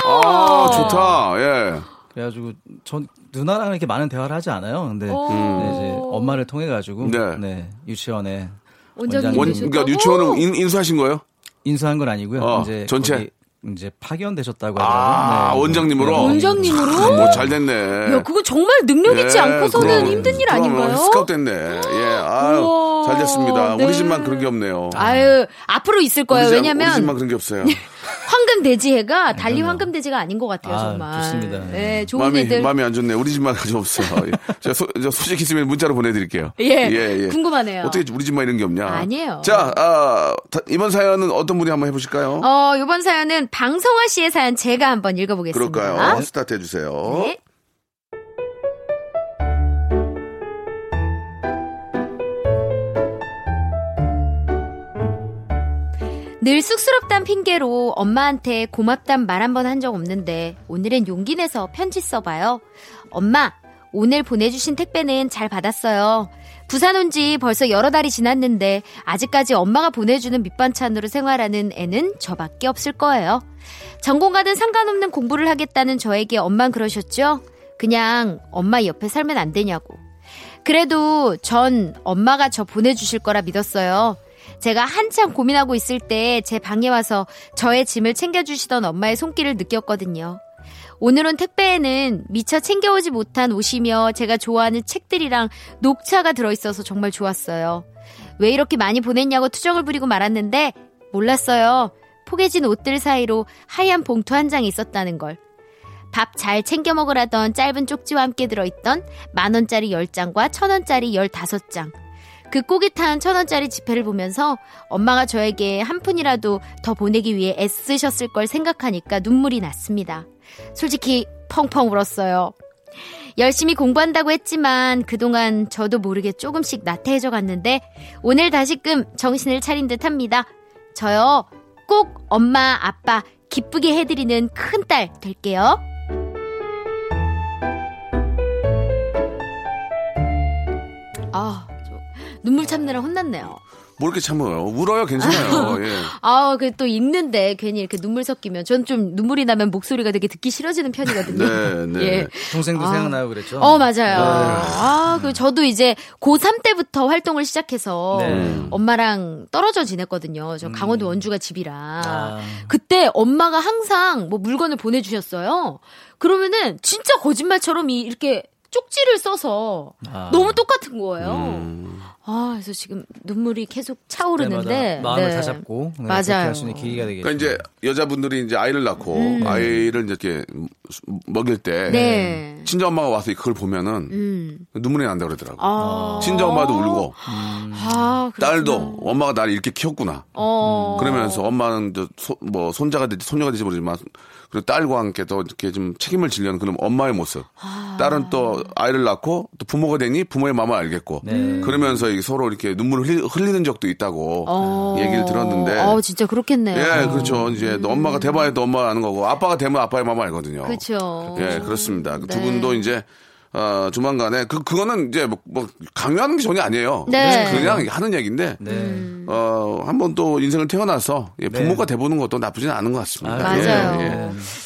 [SPEAKER 1] 아, 좋다. 예.
[SPEAKER 5] 그래가지고 전 누나랑 이렇게 많은 대화를 하지 않아요. 근데
[SPEAKER 4] 오.
[SPEAKER 5] 네, 이제 엄마를 통해 가지고
[SPEAKER 1] 네.
[SPEAKER 5] 네. 유치원에
[SPEAKER 4] 원장님
[SPEAKER 1] 원? 그러니까 유치원을 인, 인수하신 거예요?
[SPEAKER 5] 인수한 건 아니고요.
[SPEAKER 1] 어,
[SPEAKER 5] 이제
[SPEAKER 1] 전체?
[SPEAKER 5] 이제 파견되셨다고 하더라고요.
[SPEAKER 1] 아,
[SPEAKER 5] 네.
[SPEAKER 1] 원장님으로?
[SPEAKER 5] 네.
[SPEAKER 4] 원장님으로?
[SPEAKER 1] 뭐잘 됐네.
[SPEAKER 4] 야, 그거 정말 능력 있지
[SPEAKER 1] 예,
[SPEAKER 4] 않고서는
[SPEAKER 1] 그럼,
[SPEAKER 4] 힘든 일
[SPEAKER 1] 그럼
[SPEAKER 4] 아닌가요?
[SPEAKER 1] 스카우트 됐네. 예, 아유,
[SPEAKER 4] 우와,
[SPEAKER 1] 잘 됐습니다.
[SPEAKER 4] 네.
[SPEAKER 1] 우리 집만 그런 게 없네요.
[SPEAKER 4] 아유, 앞으로 있을 거예요.
[SPEAKER 1] 우리 집-
[SPEAKER 4] 왜냐면
[SPEAKER 1] 우리 집만 그런 게 없어요.
[SPEAKER 4] 황금 돼지해가 달리 황금 돼지가 아닌 것 같아요,
[SPEAKER 5] 아,
[SPEAKER 4] 정말.
[SPEAKER 5] 좋습니다.
[SPEAKER 4] 예, 좋은
[SPEAKER 1] 마음이,
[SPEAKER 4] 일들.
[SPEAKER 1] 마음이 안 좋네. 우리 집만 가져 없어요. 예. 저, 소, 저 소식 있으면 문자로 보내드릴게요.
[SPEAKER 4] 예, 궁금하네요.
[SPEAKER 1] 어떻게 우리 집만 이런 게 없냐?
[SPEAKER 4] 아니에요.
[SPEAKER 1] 자, 아, 다- 이번 사연은 어떤 분이 한번 해보실까요?
[SPEAKER 4] 어, 요번 사연은 방성화 씨의 사연 제가 한번 읽어보겠습니다.
[SPEAKER 1] 그럴까요? 스타트 해주세요.
[SPEAKER 4] 네. 늘 쑥스럽단 핑계로 엄마한테 고맙단 말 한 번 한 적 없는데 오늘은 용기 내서 편지 써봐요. 엄마, 오늘 보내주신 택배는 잘 받았어요. 부산 온 지 벌써 여러 달이 지났는데 아직까지 엄마가 보내주는 밑반찬으로 생활하는 애는 저밖에 없을 거예요. 전공과는 상관없는 공부를 하겠다는 저에게 엄만 그러셨죠? 그냥 엄마 옆에 살면 안 되냐고. 그래도 전 엄마가 저 보내주실 거라 믿었어요. 제가 한참 고민하고 있을 때 제 방에 와서 저의 짐을 챙겨주시던 엄마의 손길을 느꼈거든요. 오늘 온 택배에는 미처 챙겨오지 못한 옷이며 제가 좋아하는 책들이랑 녹차가 들어있어서 정말 좋았어요. 왜 이렇게 많이 보냈냐고 투정을 부리고 말았는데 몰랐어요. 포개진 옷들 사이로 하얀 봉투 한 장이 있었다는 걸. 밥 잘 챙겨 먹으라던 짧은 쪽지와 함께 들어있던 만원짜리 10장과 천원짜리 15장. 그 꼬깃 탄 천원짜리 지폐를 보면서 엄마가 저에게 한 푼이라도 더 보내기 위해 애쓰셨을 걸 생각하니까 눈물이 났습니다. 솔직히 펑펑 울었어요. 열심히 공부한다고 했지만 그동안 저도 모르게 조금씩 나태해져 갔는데 오늘 다시금 정신을 차린 듯 합니다. 저요 꼭 엄마 아빠 기쁘게 해드리는 큰딸 될게요. 아, 저 눈물 참느라 혼났네요.
[SPEAKER 1] 뭐 이렇게 참아요? 울어요, 괜찮아요. 예.
[SPEAKER 4] 아, 그또 읽는데 괜히 이렇게 눈물 섞이면 전 좀 눈물이 나면 목소리가 되게 듣기 싫어지는 편이거든요.
[SPEAKER 1] 네, 네.
[SPEAKER 4] 예.
[SPEAKER 5] 동생도
[SPEAKER 4] 아.
[SPEAKER 5] 생각나요 그랬죠.
[SPEAKER 4] 어, 맞아요. 아, 그 저도 이제 고3 때부터 활동을 시작해서
[SPEAKER 5] 네.
[SPEAKER 4] 엄마랑 떨어져 지냈거든요. 저 강원도 원주가 집이라.
[SPEAKER 5] 아.
[SPEAKER 4] 그때 엄마가 항상 뭐 물건을 보내 주셨어요. 그러면은 진짜 거짓말처럼 이 이렇게 쪽지를 써서
[SPEAKER 5] 아.
[SPEAKER 4] 너무 똑같은 거예요.
[SPEAKER 1] 음.
[SPEAKER 4] 아, 그래서 지금 눈물이 계속 차오르는데.
[SPEAKER 5] 때마다 마음을
[SPEAKER 4] 네.
[SPEAKER 5] 다잡고 네,
[SPEAKER 4] 맞아요.
[SPEAKER 5] 그렇게 할수 있는 계기가 되겠죠.
[SPEAKER 1] 그러니까 이제 여자분들이 이제 아이를 낳고
[SPEAKER 4] 음.
[SPEAKER 1] 아이를 이렇게 먹일 때
[SPEAKER 4] 네.
[SPEAKER 1] 친정 엄마가 와서 그걸 보면은
[SPEAKER 4] 음.
[SPEAKER 1] 눈물이 난다 그러더라고.
[SPEAKER 4] 아.
[SPEAKER 1] 친정 엄마도 울고
[SPEAKER 4] 아.
[SPEAKER 1] 딸도 엄마가 나를 이렇게 키웠구나.
[SPEAKER 4] 어.
[SPEAKER 1] 그러면서 엄마는 저 소- 뭐 손자가 될지 손녀가 될지 모르지만 그리고 딸과 함께 또 이렇게 좀 책임을 지려는 그런 엄마의 모습.
[SPEAKER 4] 아.
[SPEAKER 1] 딸은 또 아이를 낳고 또 부모가 되니 부모의 마음을 알겠고
[SPEAKER 5] 네.
[SPEAKER 1] 그러면서 서로 이렇게 눈물을 흘리- 흘리는 적도 있다고
[SPEAKER 4] 어.
[SPEAKER 1] 얘기를 들었는데
[SPEAKER 4] 어, 진짜 그렇겠네요.
[SPEAKER 1] 예, 그렇죠. 이제 또 엄마가 대봐야 또 엄마가 아는 거고 아빠가 되면 아빠의 마음을 알거든요.
[SPEAKER 4] 그렇죠.
[SPEAKER 1] 예, 그렇습니다. 두
[SPEAKER 4] 네.
[SPEAKER 1] 분도 이제 어, 조만간에 그 그거는 이제 뭐, 뭐 강요하는 게 전혀 아니에요.
[SPEAKER 4] 네.
[SPEAKER 1] 그냥 하는 얘기인데
[SPEAKER 5] 네.
[SPEAKER 1] 어, 한번 또 인생을 태어나서 예, 부모가 돼보는 것도 나쁘지는 않은 것 같습니다.
[SPEAKER 5] 아,
[SPEAKER 1] 예,
[SPEAKER 4] 맞아요.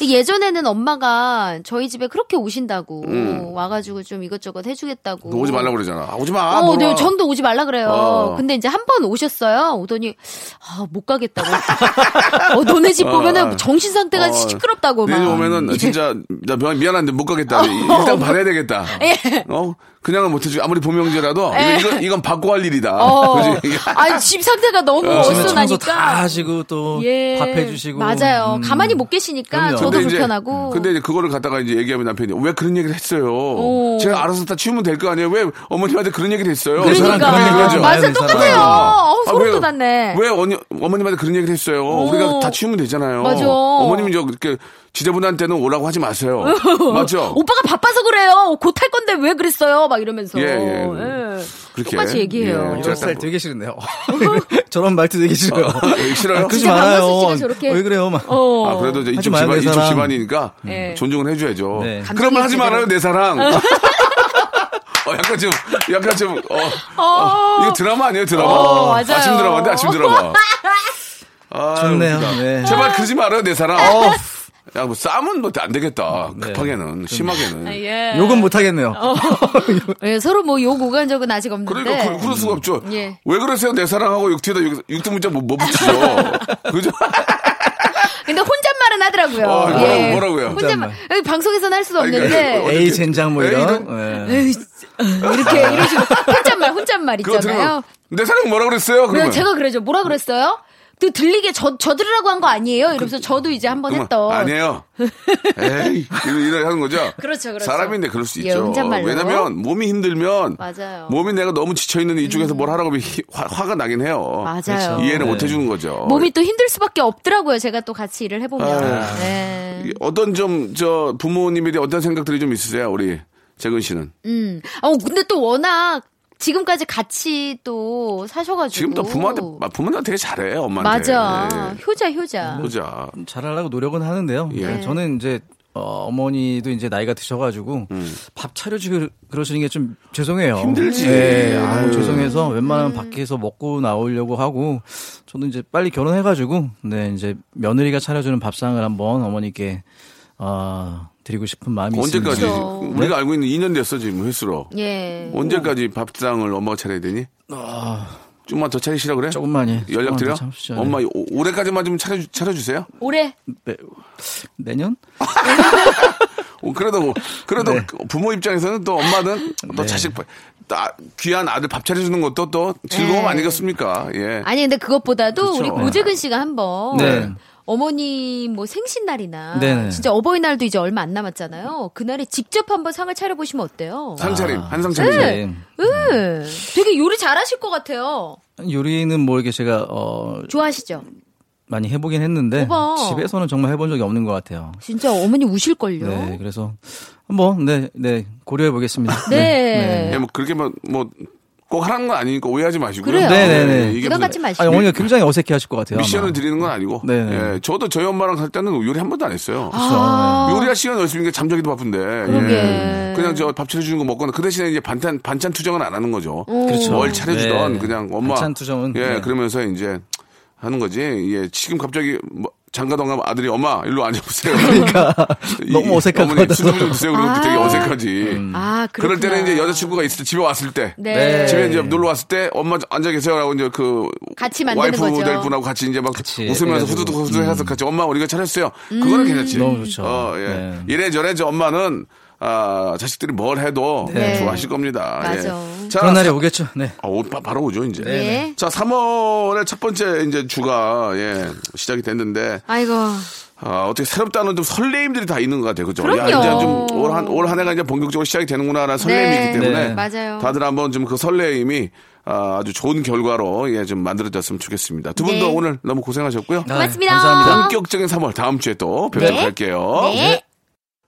[SPEAKER 1] 예.
[SPEAKER 4] 예전에는 엄마가 저희 집에 그렇게 오신다고
[SPEAKER 1] 음.
[SPEAKER 4] 와가지고 좀 이것저것 해주겠다고.
[SPEAKER 1] 너 오지 말라고 그러잖아. 아, 오지 마.
[SPEAKER 4] 어. 네, 전도 오지 말라 그래요.
[SPEAKER 1] 어.
[SPEAKER 4] 근데 이제 한 번 오셨어요. 오더니 아, 못 가겠다고. 어, 너네 집 보면은
[SPEAKER 1] 어.
[SPEAKER 4] 정신 상태가
[SPEAKER 1] 어.
[SPEAKER 4] 시끄럽다고 막.
[SPEAKER 1] 내일 오면은 진짜 나 미- 미안한데 못 가겠다. 일단 받아야 되겠다.
[SPEAKER 4] 예.
[SPEAKER 1] 어? 그냥은 못해주고 아무리 보명제라도
[SPEAKER 4] 예.
[SPEAKER 1] 이건, 이건, 이건 받고 할 일이다.
[SPEAKER 4] 어.
[SPEAKER 1] 그지?
[SPEAKER 4] 아니, 집 상태가 너무
[SPEAKER 5] 다
[SPEAKER 4] 어수선하니까.
[SPEAKER 5] 하시고 또
[SPEAKER 4] 예.
[SPEAKER 5] 밥 해주시고
[SPEAKER 4] 맞아요.
[SPEAKER 5] 음.
[SPEAKER 4] 가만히 못 계시니까
[SPEAKER 5] 그럼요.
[SPEAKER 4] 저도
[SPEAKER 1] 근데 이제-
[SPEAKER 4] 불편하고.
[SPEAKER 1] 근데 이제 그거를 갖다가 이제 얘기하면 남편이 왜 그런 얘기를 했어요?
[SPEAKER 4] 오.
[SPEAKER 1] 제가 알아서 다 치우면 될 거 아니에요? 왜 어머님한테 그런 얘기를 했어요?
[SPEAKER 5] 그
[SPEAKER 4] 그러니까.
[SPEAKER 5] 그런 얘기 하지 마요,
[SPEAKER 4] 맞아,
[SPEAKER 5] 그 사람.
[SPEAKER 4] 똑같아요.
[SPEAKER 1] 아,
[SPEAKER 4] 어우, 소름
[SPEAKER 1] 왜-
[SPEAKER 4] 돋았네.
[SPEAKER 1] 왜 어니, 어머님한테 그런 얘기를 했어요? 우리가 다 치우면 되잖아요.
[SPEAKER 4] 맞아.
[SPEAKER 1] 어머님이 저 이렇게 지저분한테는 오라고 하지 마세요. 맞죠?
[SPEAKER 4] 오빠가 바빠서 그래요. 곧 할 건데 왜 그랬어요? 막 이러면서.
[SPEAKER 1] 예, 예.
[SPEAKER 4] 예.
[SPEAKER 1] 그렇게.
[SPEAKER 4] 똑같이 얘기해요.
[SPEAKER 1] 예,
[SPEAKER 5] 이런
[SPEAKER 1] 제가
[SPEAKER 5] 되게 싫은데요. 저런 말투 되게 싫어요.
[SPEAKER 1] 예, 싫어요?
[SPEAKER 5] 아, 그러지 말아요.
[SPEAKER 4] 저렇게-
[SPEAKER 5] 왜 그래요? 막.
[SPEAKER 4] 어.
[SPEAKER 1] 아, 그래도 이제
[SPEAKER 5] 하지
[SPEAKER 1] 이쪽
[SPEAKER 5] 마요,
[SPEAKER 1] 집안,
[SPEAKER 5] 내
[SPEAKER 1] 이쪽. 집안이니까
[SPEAKER 4] 네.
[SPEAKER 1] 존중을 해줘야죠.
[SPEAKER 5] 네.
[SPEAKER 1] 그러면 하지
[SPEAKER 4] 감정이
[SPEAKER 1] 말아요, 내 사랑. 어, 약간 좀, 약간 좀, 어, 어, 이거 드라마 아니에요, 드라마?
[SPEAKER 4] 어, 맞아요.
[SPEAKER 1] 아침 드라마인데, 아침 드라마. 아,
[SPEAKER 5] 좋네요. 네.
[SPEAKER 1] 제발 그러지 말아요, 내 사랑. 야, 뭐, 싸움은 뭐안 되겠다.
[SPEAKER 5] 네.
[SPEAKER 1] 급하게는, 심하게는.
[SPEAKER 4] 예.
[SPEAKER 5] 욕은 못 하겠네요.
[SPEAKER 4] 예, 서로 뭐 욕 오간 적은 아직 없는데.
[SPEAKER 1] 그러니까, 그, 럴 수가 없죠.
[SPEAKER 4] 예.
[SPEAKER 1] 왜 그러세요, 내 사랑하고 육티에다 육- 육두문자 뭐, 뭐 붙이죠. 그죠?
[SPEAKER 4] 근데 혼잣말은 하더라고요.
[SPEAKER 1] 어, 뭐라고,
[SPEAKER 4] 예.
[SPEAKER 1] 뭐라고요?
[SPEAKER 4] 혼잣말. 방송에서는 할 수도
[SPEAKER 1] 아니, 그러니까
[SPEAKER 4] 없는데.
[SPEAKER 5] 에이 젠장 뭐
[SPEAKER 1] 에이,
[SPEAKER 5] 이런. 예.
[SPEAKER 4] 에이, 이렇게 이런 식으로 혼잣말 혼잣말 있잖아요.
[SPEAKER 1] 내 사랑 뭐라 그랬어요?
[SPEAKER 4] 네,
[SPEAKER 1] 그러면.
[SPEAKER 4] 제가 그러죠. 뭐라 그랬어요? 그 들리게 저, 저 들으라고 한 거 아니에요? 이러면서 저도 이제 한번
[SPEAKER 1] 그러면
[SPEAKER 4] 했던.
[SPEAKER 1] 아니에요. 에이, 이러 하는 거죠?
[SPEAKER 4] 그렇죠, 그렇죠.
[SPEAKER 1] 사람인데 그럴 수
[SPEAKER 4] 예,
[SPEAKER 1] 있죠.
[SPEAKER 4] 혼잣말로.
[SPEAKER 1] 왜냐면 몸이 힘들면
[SPEAKER 4] 맞아요. 음.
[SPEAKER 1] 몸이 내가 너무 지쳐있는데 이쪽에서 뭘 하라고 하면 히- 화, 화가 나긴 해요.
[SPEAKER 4] 맞아요.
[SPEAKER 1] 이해를
[SPEAKER 5] 네.
[SPEAKER 1] 못 해주는 거죠.
[SPEAKER 4] 몸이 또 힘들 수밖에 없더라고요. 제가 또 같이 일을 해보면.
[SPEAKER 1] 아.
[SPEAKER 4] 네.
[SPEAKER 1] 어떤 좀, 저, 부모님에 대해 어떤 생각들이 좀 있으세요? 우리 재근 씨는.
[SPEAKER 4] 음. 어, 근데 또 워낙 지금까지 같이 또 사셔가지고.
[SPEAKER 1] 지금 또 부모한테, 부모한테 되게 잘해, 엄마한테.
[SPEAKER 4] 맞아. 효자, 효자.
[SPEAKER 1] 보자.
[SPEAKER 5] 잘하려고 노력은 하는데요.
[SPEAKER 1] 예.
[SPEAKER 5] 네, 저는 이제 어, 어머니도 이제 나이가 드셔가지고 밥 차려주고 그러시는 게 좀 죄송해요.
[SPEAKER 1] 음. 힘들지.
[SPEAKER 5] 네,
[SPEAKER 1] 아유.
[SPEAKER 5] 죄송해서 웬만하면 밖에서 먹고 나오려고 하고 저는 이제 빨리 결혼해가지고 네 이제 며느리가 차려주는 밥상을 한번 어머니께 어, 드리고 싶은 마음이
[SPEAKER 1] 언제까지?
[SPEAKER 5] 있습니다.
[SPEAKER 4] 그렇죠.
[SPEAKER 1] 우리가 알고 있는 2년 됐어, 지금 횟수로.
[SPEAKER 4] 예.
[SPEAKER 1] 언제까지 밥상을 엄마가 차려야 되니? 좀만 더 차리시라 그래?
[SPEAKER 5] 아. 조금만요.
[SPEAKER 1] 연락 드려?
[SPEAKER 5] 조금만. 네.
[SPEAKER 1] 엄마 오- 올해까지만 좀 차려 차려주세요.
[SPEAKER 4] 올해
[SPEAKER 5] 네. 내년?
[SPEAKER 1] 어, 그래도 그래도
[SPEAKER 5] 네.
[SPEAKER 1] 부모 입장에서는 또 엄마는 또
[SPEAKER 5] 네.
[SPEAKER 1] 자식 나- 귀한 아들 밥 차려주는 것도 또 즐거움
[SPEAKER 4] 네.
[SPEAKER 1] 아니겠습니까? 예.
[SPEAKER 4] 아니 근데 그것보다도
[SPEAKER 1] 그렇죠.
[SPEAKER 4] 우리 고재근 씨가 한번
[SPEAKER 5] 네.
[SPEAKER 4] 어머니 뭐 생신날이나
[SPEAKER 5] 네네.
[SPEAKER 4] 진짜 어버이날도 이제 얼마 안 남았잖아요. 그날에 직접 한번 상을 차려보시면 어때요?
[SPEAKER 1] 상 차림
[SPEAKER 5] 아,
[SPEAKER 1] 한상 차림.
[SPEAKER 5] 네.
[SPEAKER 4] 음, 되게 요리 잘하실 것 같아요.
[SPEAKER 5] 요리는 뭐 이렇게 제가 어
[SPEAKER 4] 좋아하시죠?
[SPEAKER 5] 많이 해보긴 했는데
[SPEAKER 4] 오빠.
[SPEAKER 5] 집에서는 정말 해본 적이 없는 것 같아요.
[SPEAKER 4] 진짜 어머니 우실걸요?
[SPEAKER 5] 네, 그래서 한번 네, 네 고려해 보겠습니다.
[SPEAKER 4] 네.
[SPEAKER 1] 예, 뭐 그렇게 뭐, 뭐 꼭 하라는 건 아니니까 오해하지 마시고요.
[SPEAKER 4] 그래요.
[SPEAKER 5] 네네네.
[SPEAKER 1] 이게
[SPEAKER 4] 부담 갖지 마시고.
[SPEAKER 5] 아니, 어머니가 굉장히 어색해 하실 것 같아요.
[SPEAKER 1] 미션을
[SPEAKER 5] 아마.
[SPEAKER 1] 드리는 건 아니고.
[SPEAKER 5] 네네.
[SPEAKER 1] 예, 저도 저희 엄마랑 살 때는 요리 한 번도 안 했어요.
[SPEAKER 4] 아.
[SPEAKER 1] 요리할 시간이 없으니까 잠자기도 바쁜데.
[SPEAKER 4] 그러게.
[SPEAKER 1] 예. 그냥 저 밥 차려주는 거 먹거나 그 대신에 이제 반찬, 반찬 투정은 안 하는 거죠.
[SPEAKER 5] 그렇죠.
[SPEAKER 1] 뭘 차려주던
[SPEAKER 5] 네.
[SPEAKER 1] 그냥 엄마.
[SPEAKER 5] 반찬 투정은,
[SPEAKER 1] 예,
[SPEAKER 5] 네.
[SPEAKER 1] 그러면서 이제 하는 거지. 예, 지금 갑자기 뭐 장가동 가면 아들이 엄마 일로 앉아보세요. 그러니까
[SPEAKER 5] 너무 어색할 것
[SPEAKER 1] 어머니. 수좀 좀 드세요. 그러면
[SPEAKER 4] 아.
[SPEAKER 1] 되게 어색하지.
[SPEAKER 4] 아,
[SPEAKER 1] 그럴. 때는 이제 여자친구가 있을 때 집에 왔을 때
[SPEAKER 4] 네.
[SPEAKER 1] 집에 이제 놀러 왔을 때 엄마 앉아 계세요라고 이제 그
[SPEAKER 4] 같이
[SPEAKER 1] 와이프
[SPEAKER 4] 거죠.
[SPEAKER 1] 될 분하고 같이 이제 막
[SPEAKER 5] 같이
[SPEAKER 1] 웃으면서. 후두둑 후두둑 해서 같이 엄마 우리가 차렸어요. 그거는 괜찮지.
[SPEAKER 5] 너무 좋죠.
[SPEAKER 1] 어, 예.
[SPEAKER 5] 네.
[SPEAKER 1] 이래저래 저 엄마는 아, 자식들이 뭘 해도
[SPEAKER 4] 네.
[SPEAKER 1] 좋아하실 겁니다.
[SPEAKER 4] 맞아.
[SPEAKER 1] 예. 자,
[SPEAKER 5] 그런 날이 오겠죠. 네.
[SPEAKER 1] 아, 오, 바- 바로 오죠 이제.
[SPEAKER 4] 예.
[SPEAKER 1] 자, 3월의 첫 번째 이제 주가 예, 시작이 됐는데
[SPEAKER 4] 아이고.
[SPEAKER 1] 아, 어떻게 새롭다는 좀 설레임들이 다 있는 것 같아요. 그죠?
[SPEAKER 4] 그럼요.
[SPEAKER 1] 이제 좀올 한, 올 한 해가 이제 본격적으로 시작이 되는구나라는
[SPEAKER 4] 네.
[SPEAKER 1] 있기 때문에
[SPEAKER 5] 네.
[SPEAKER 4] 맞아요.
[SPEAKER 1] 다들 한번 좀 그 설레임이 아, 아주 좋은 결과로 예, 좀 만들어졌으면 좋겠습니다. 두 분도
[SPEAKER 4] 네.
[SPEAKER 1] 오늘 너무 고생하셨고요.
[SPEAKER 4] 고맙습니다.
[SPEAKER 5] 감사합니다.
[SPEAKER 1] 본격적인 3월 다음 주에 또 뵙도록
[SPEAKER 4] 네.
[SPEAKER 1] 할게요.
[SPEAKER 4] 네.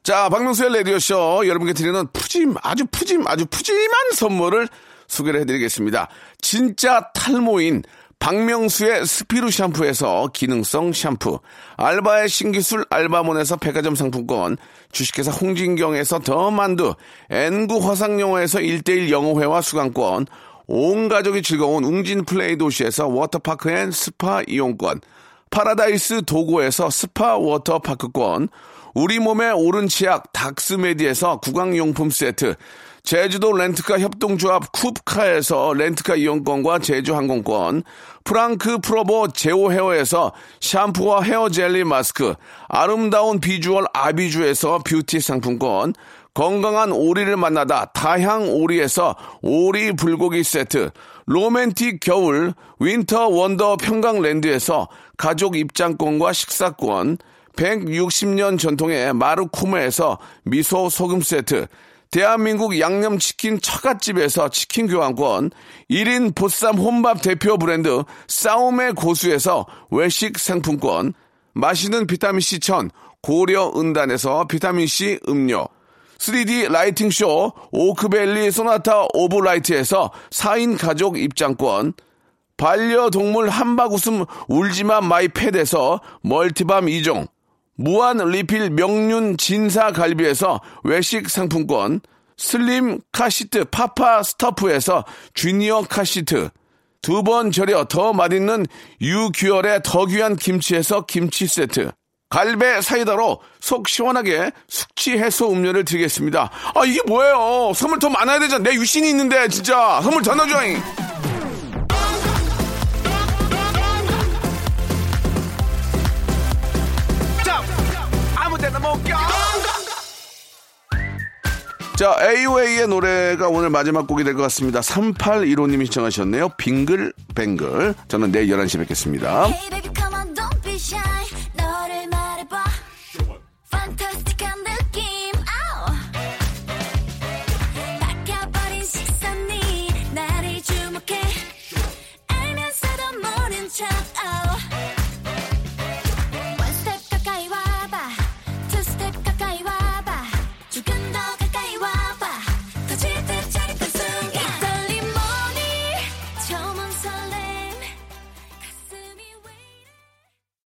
[SPEAKER 1] 자, 박명수의 라디오쇼 여러분께 드리는 푸짐, 아주 푸짐, 아주 푸짐한 선물을 소개를 해드리겠습니다. 진짜 탈모인 박명수의 스피루 샴푸에서 기능성 샴푸, 알바의 신기술 알바몬에서 백화점 상품권, 주식회사 홍진경에서 더 만두, 엔구 화상영어에서 1대1 영어회화 수강권, 온 가족이 즐거운 웅진 플레이 도시에서 워터파크 앤 스파 이용권, 파라다이스 도고에서 스파 워터파크권, 우리 몸의 옳은 치약 닥스메디에서 구강용품 세트, 제주도 렌트카 협동조합 쿱카에서 렌트카 이용권과 제주 항공권, 프랑크 프로보 제오 헤어에서 샴푸와 헤어 젤리 마스크, 아름다운 비주얼 아비주에서 뷰티 상품권, 건강한 오리를 만나다 다향 오리에서 오리 불고기 세트, 로맨틱 겨울 윈터 원더 평강랜드에서 가족 입장권과 식사권, 160년 전통의 마르코메에서 미소 소금 세트, 대한민국 양념치킨 처갓집에서 치킨 교환권, 1인 보쌈 혼밥 대표 브랜드 싸움의 고수에서 외식 상품권, 맛있는 비타민C 천 고려 은단에서 비타민C 음료, 3D lighting 쇼 오크밸리 소나타 오브 라이트에서 4인 가족 입장권, 반려동물 함박웃음 울지마 마이 팻에서 멀티밤 2종, 무한 리필 명륜 진사 갈비에서 외식 상품권, 슬림 카시트 파파 스타프에서 주니어 카시트, 두 번 절여 더 맛있는 유규열의 더 귀한 김치에서 김치 세트, 갈배 사이다로 속 시원하게 숙취 해소 음료를 드리겠습니다. 아, 이게 뭐예요? 선물 더 많아야 되잖아. 내 유신이 있는데, 진짜. 선물 더 넣어줘잉. 자, AOA의 노래가 오늘 마지막 곡이 될 것 같습니다. 3815님이 시청하셨네요. 빙글뱅글. 저는 내일 11시에 뵙겠습니다.
[SPEAKER 6] Hey, baby,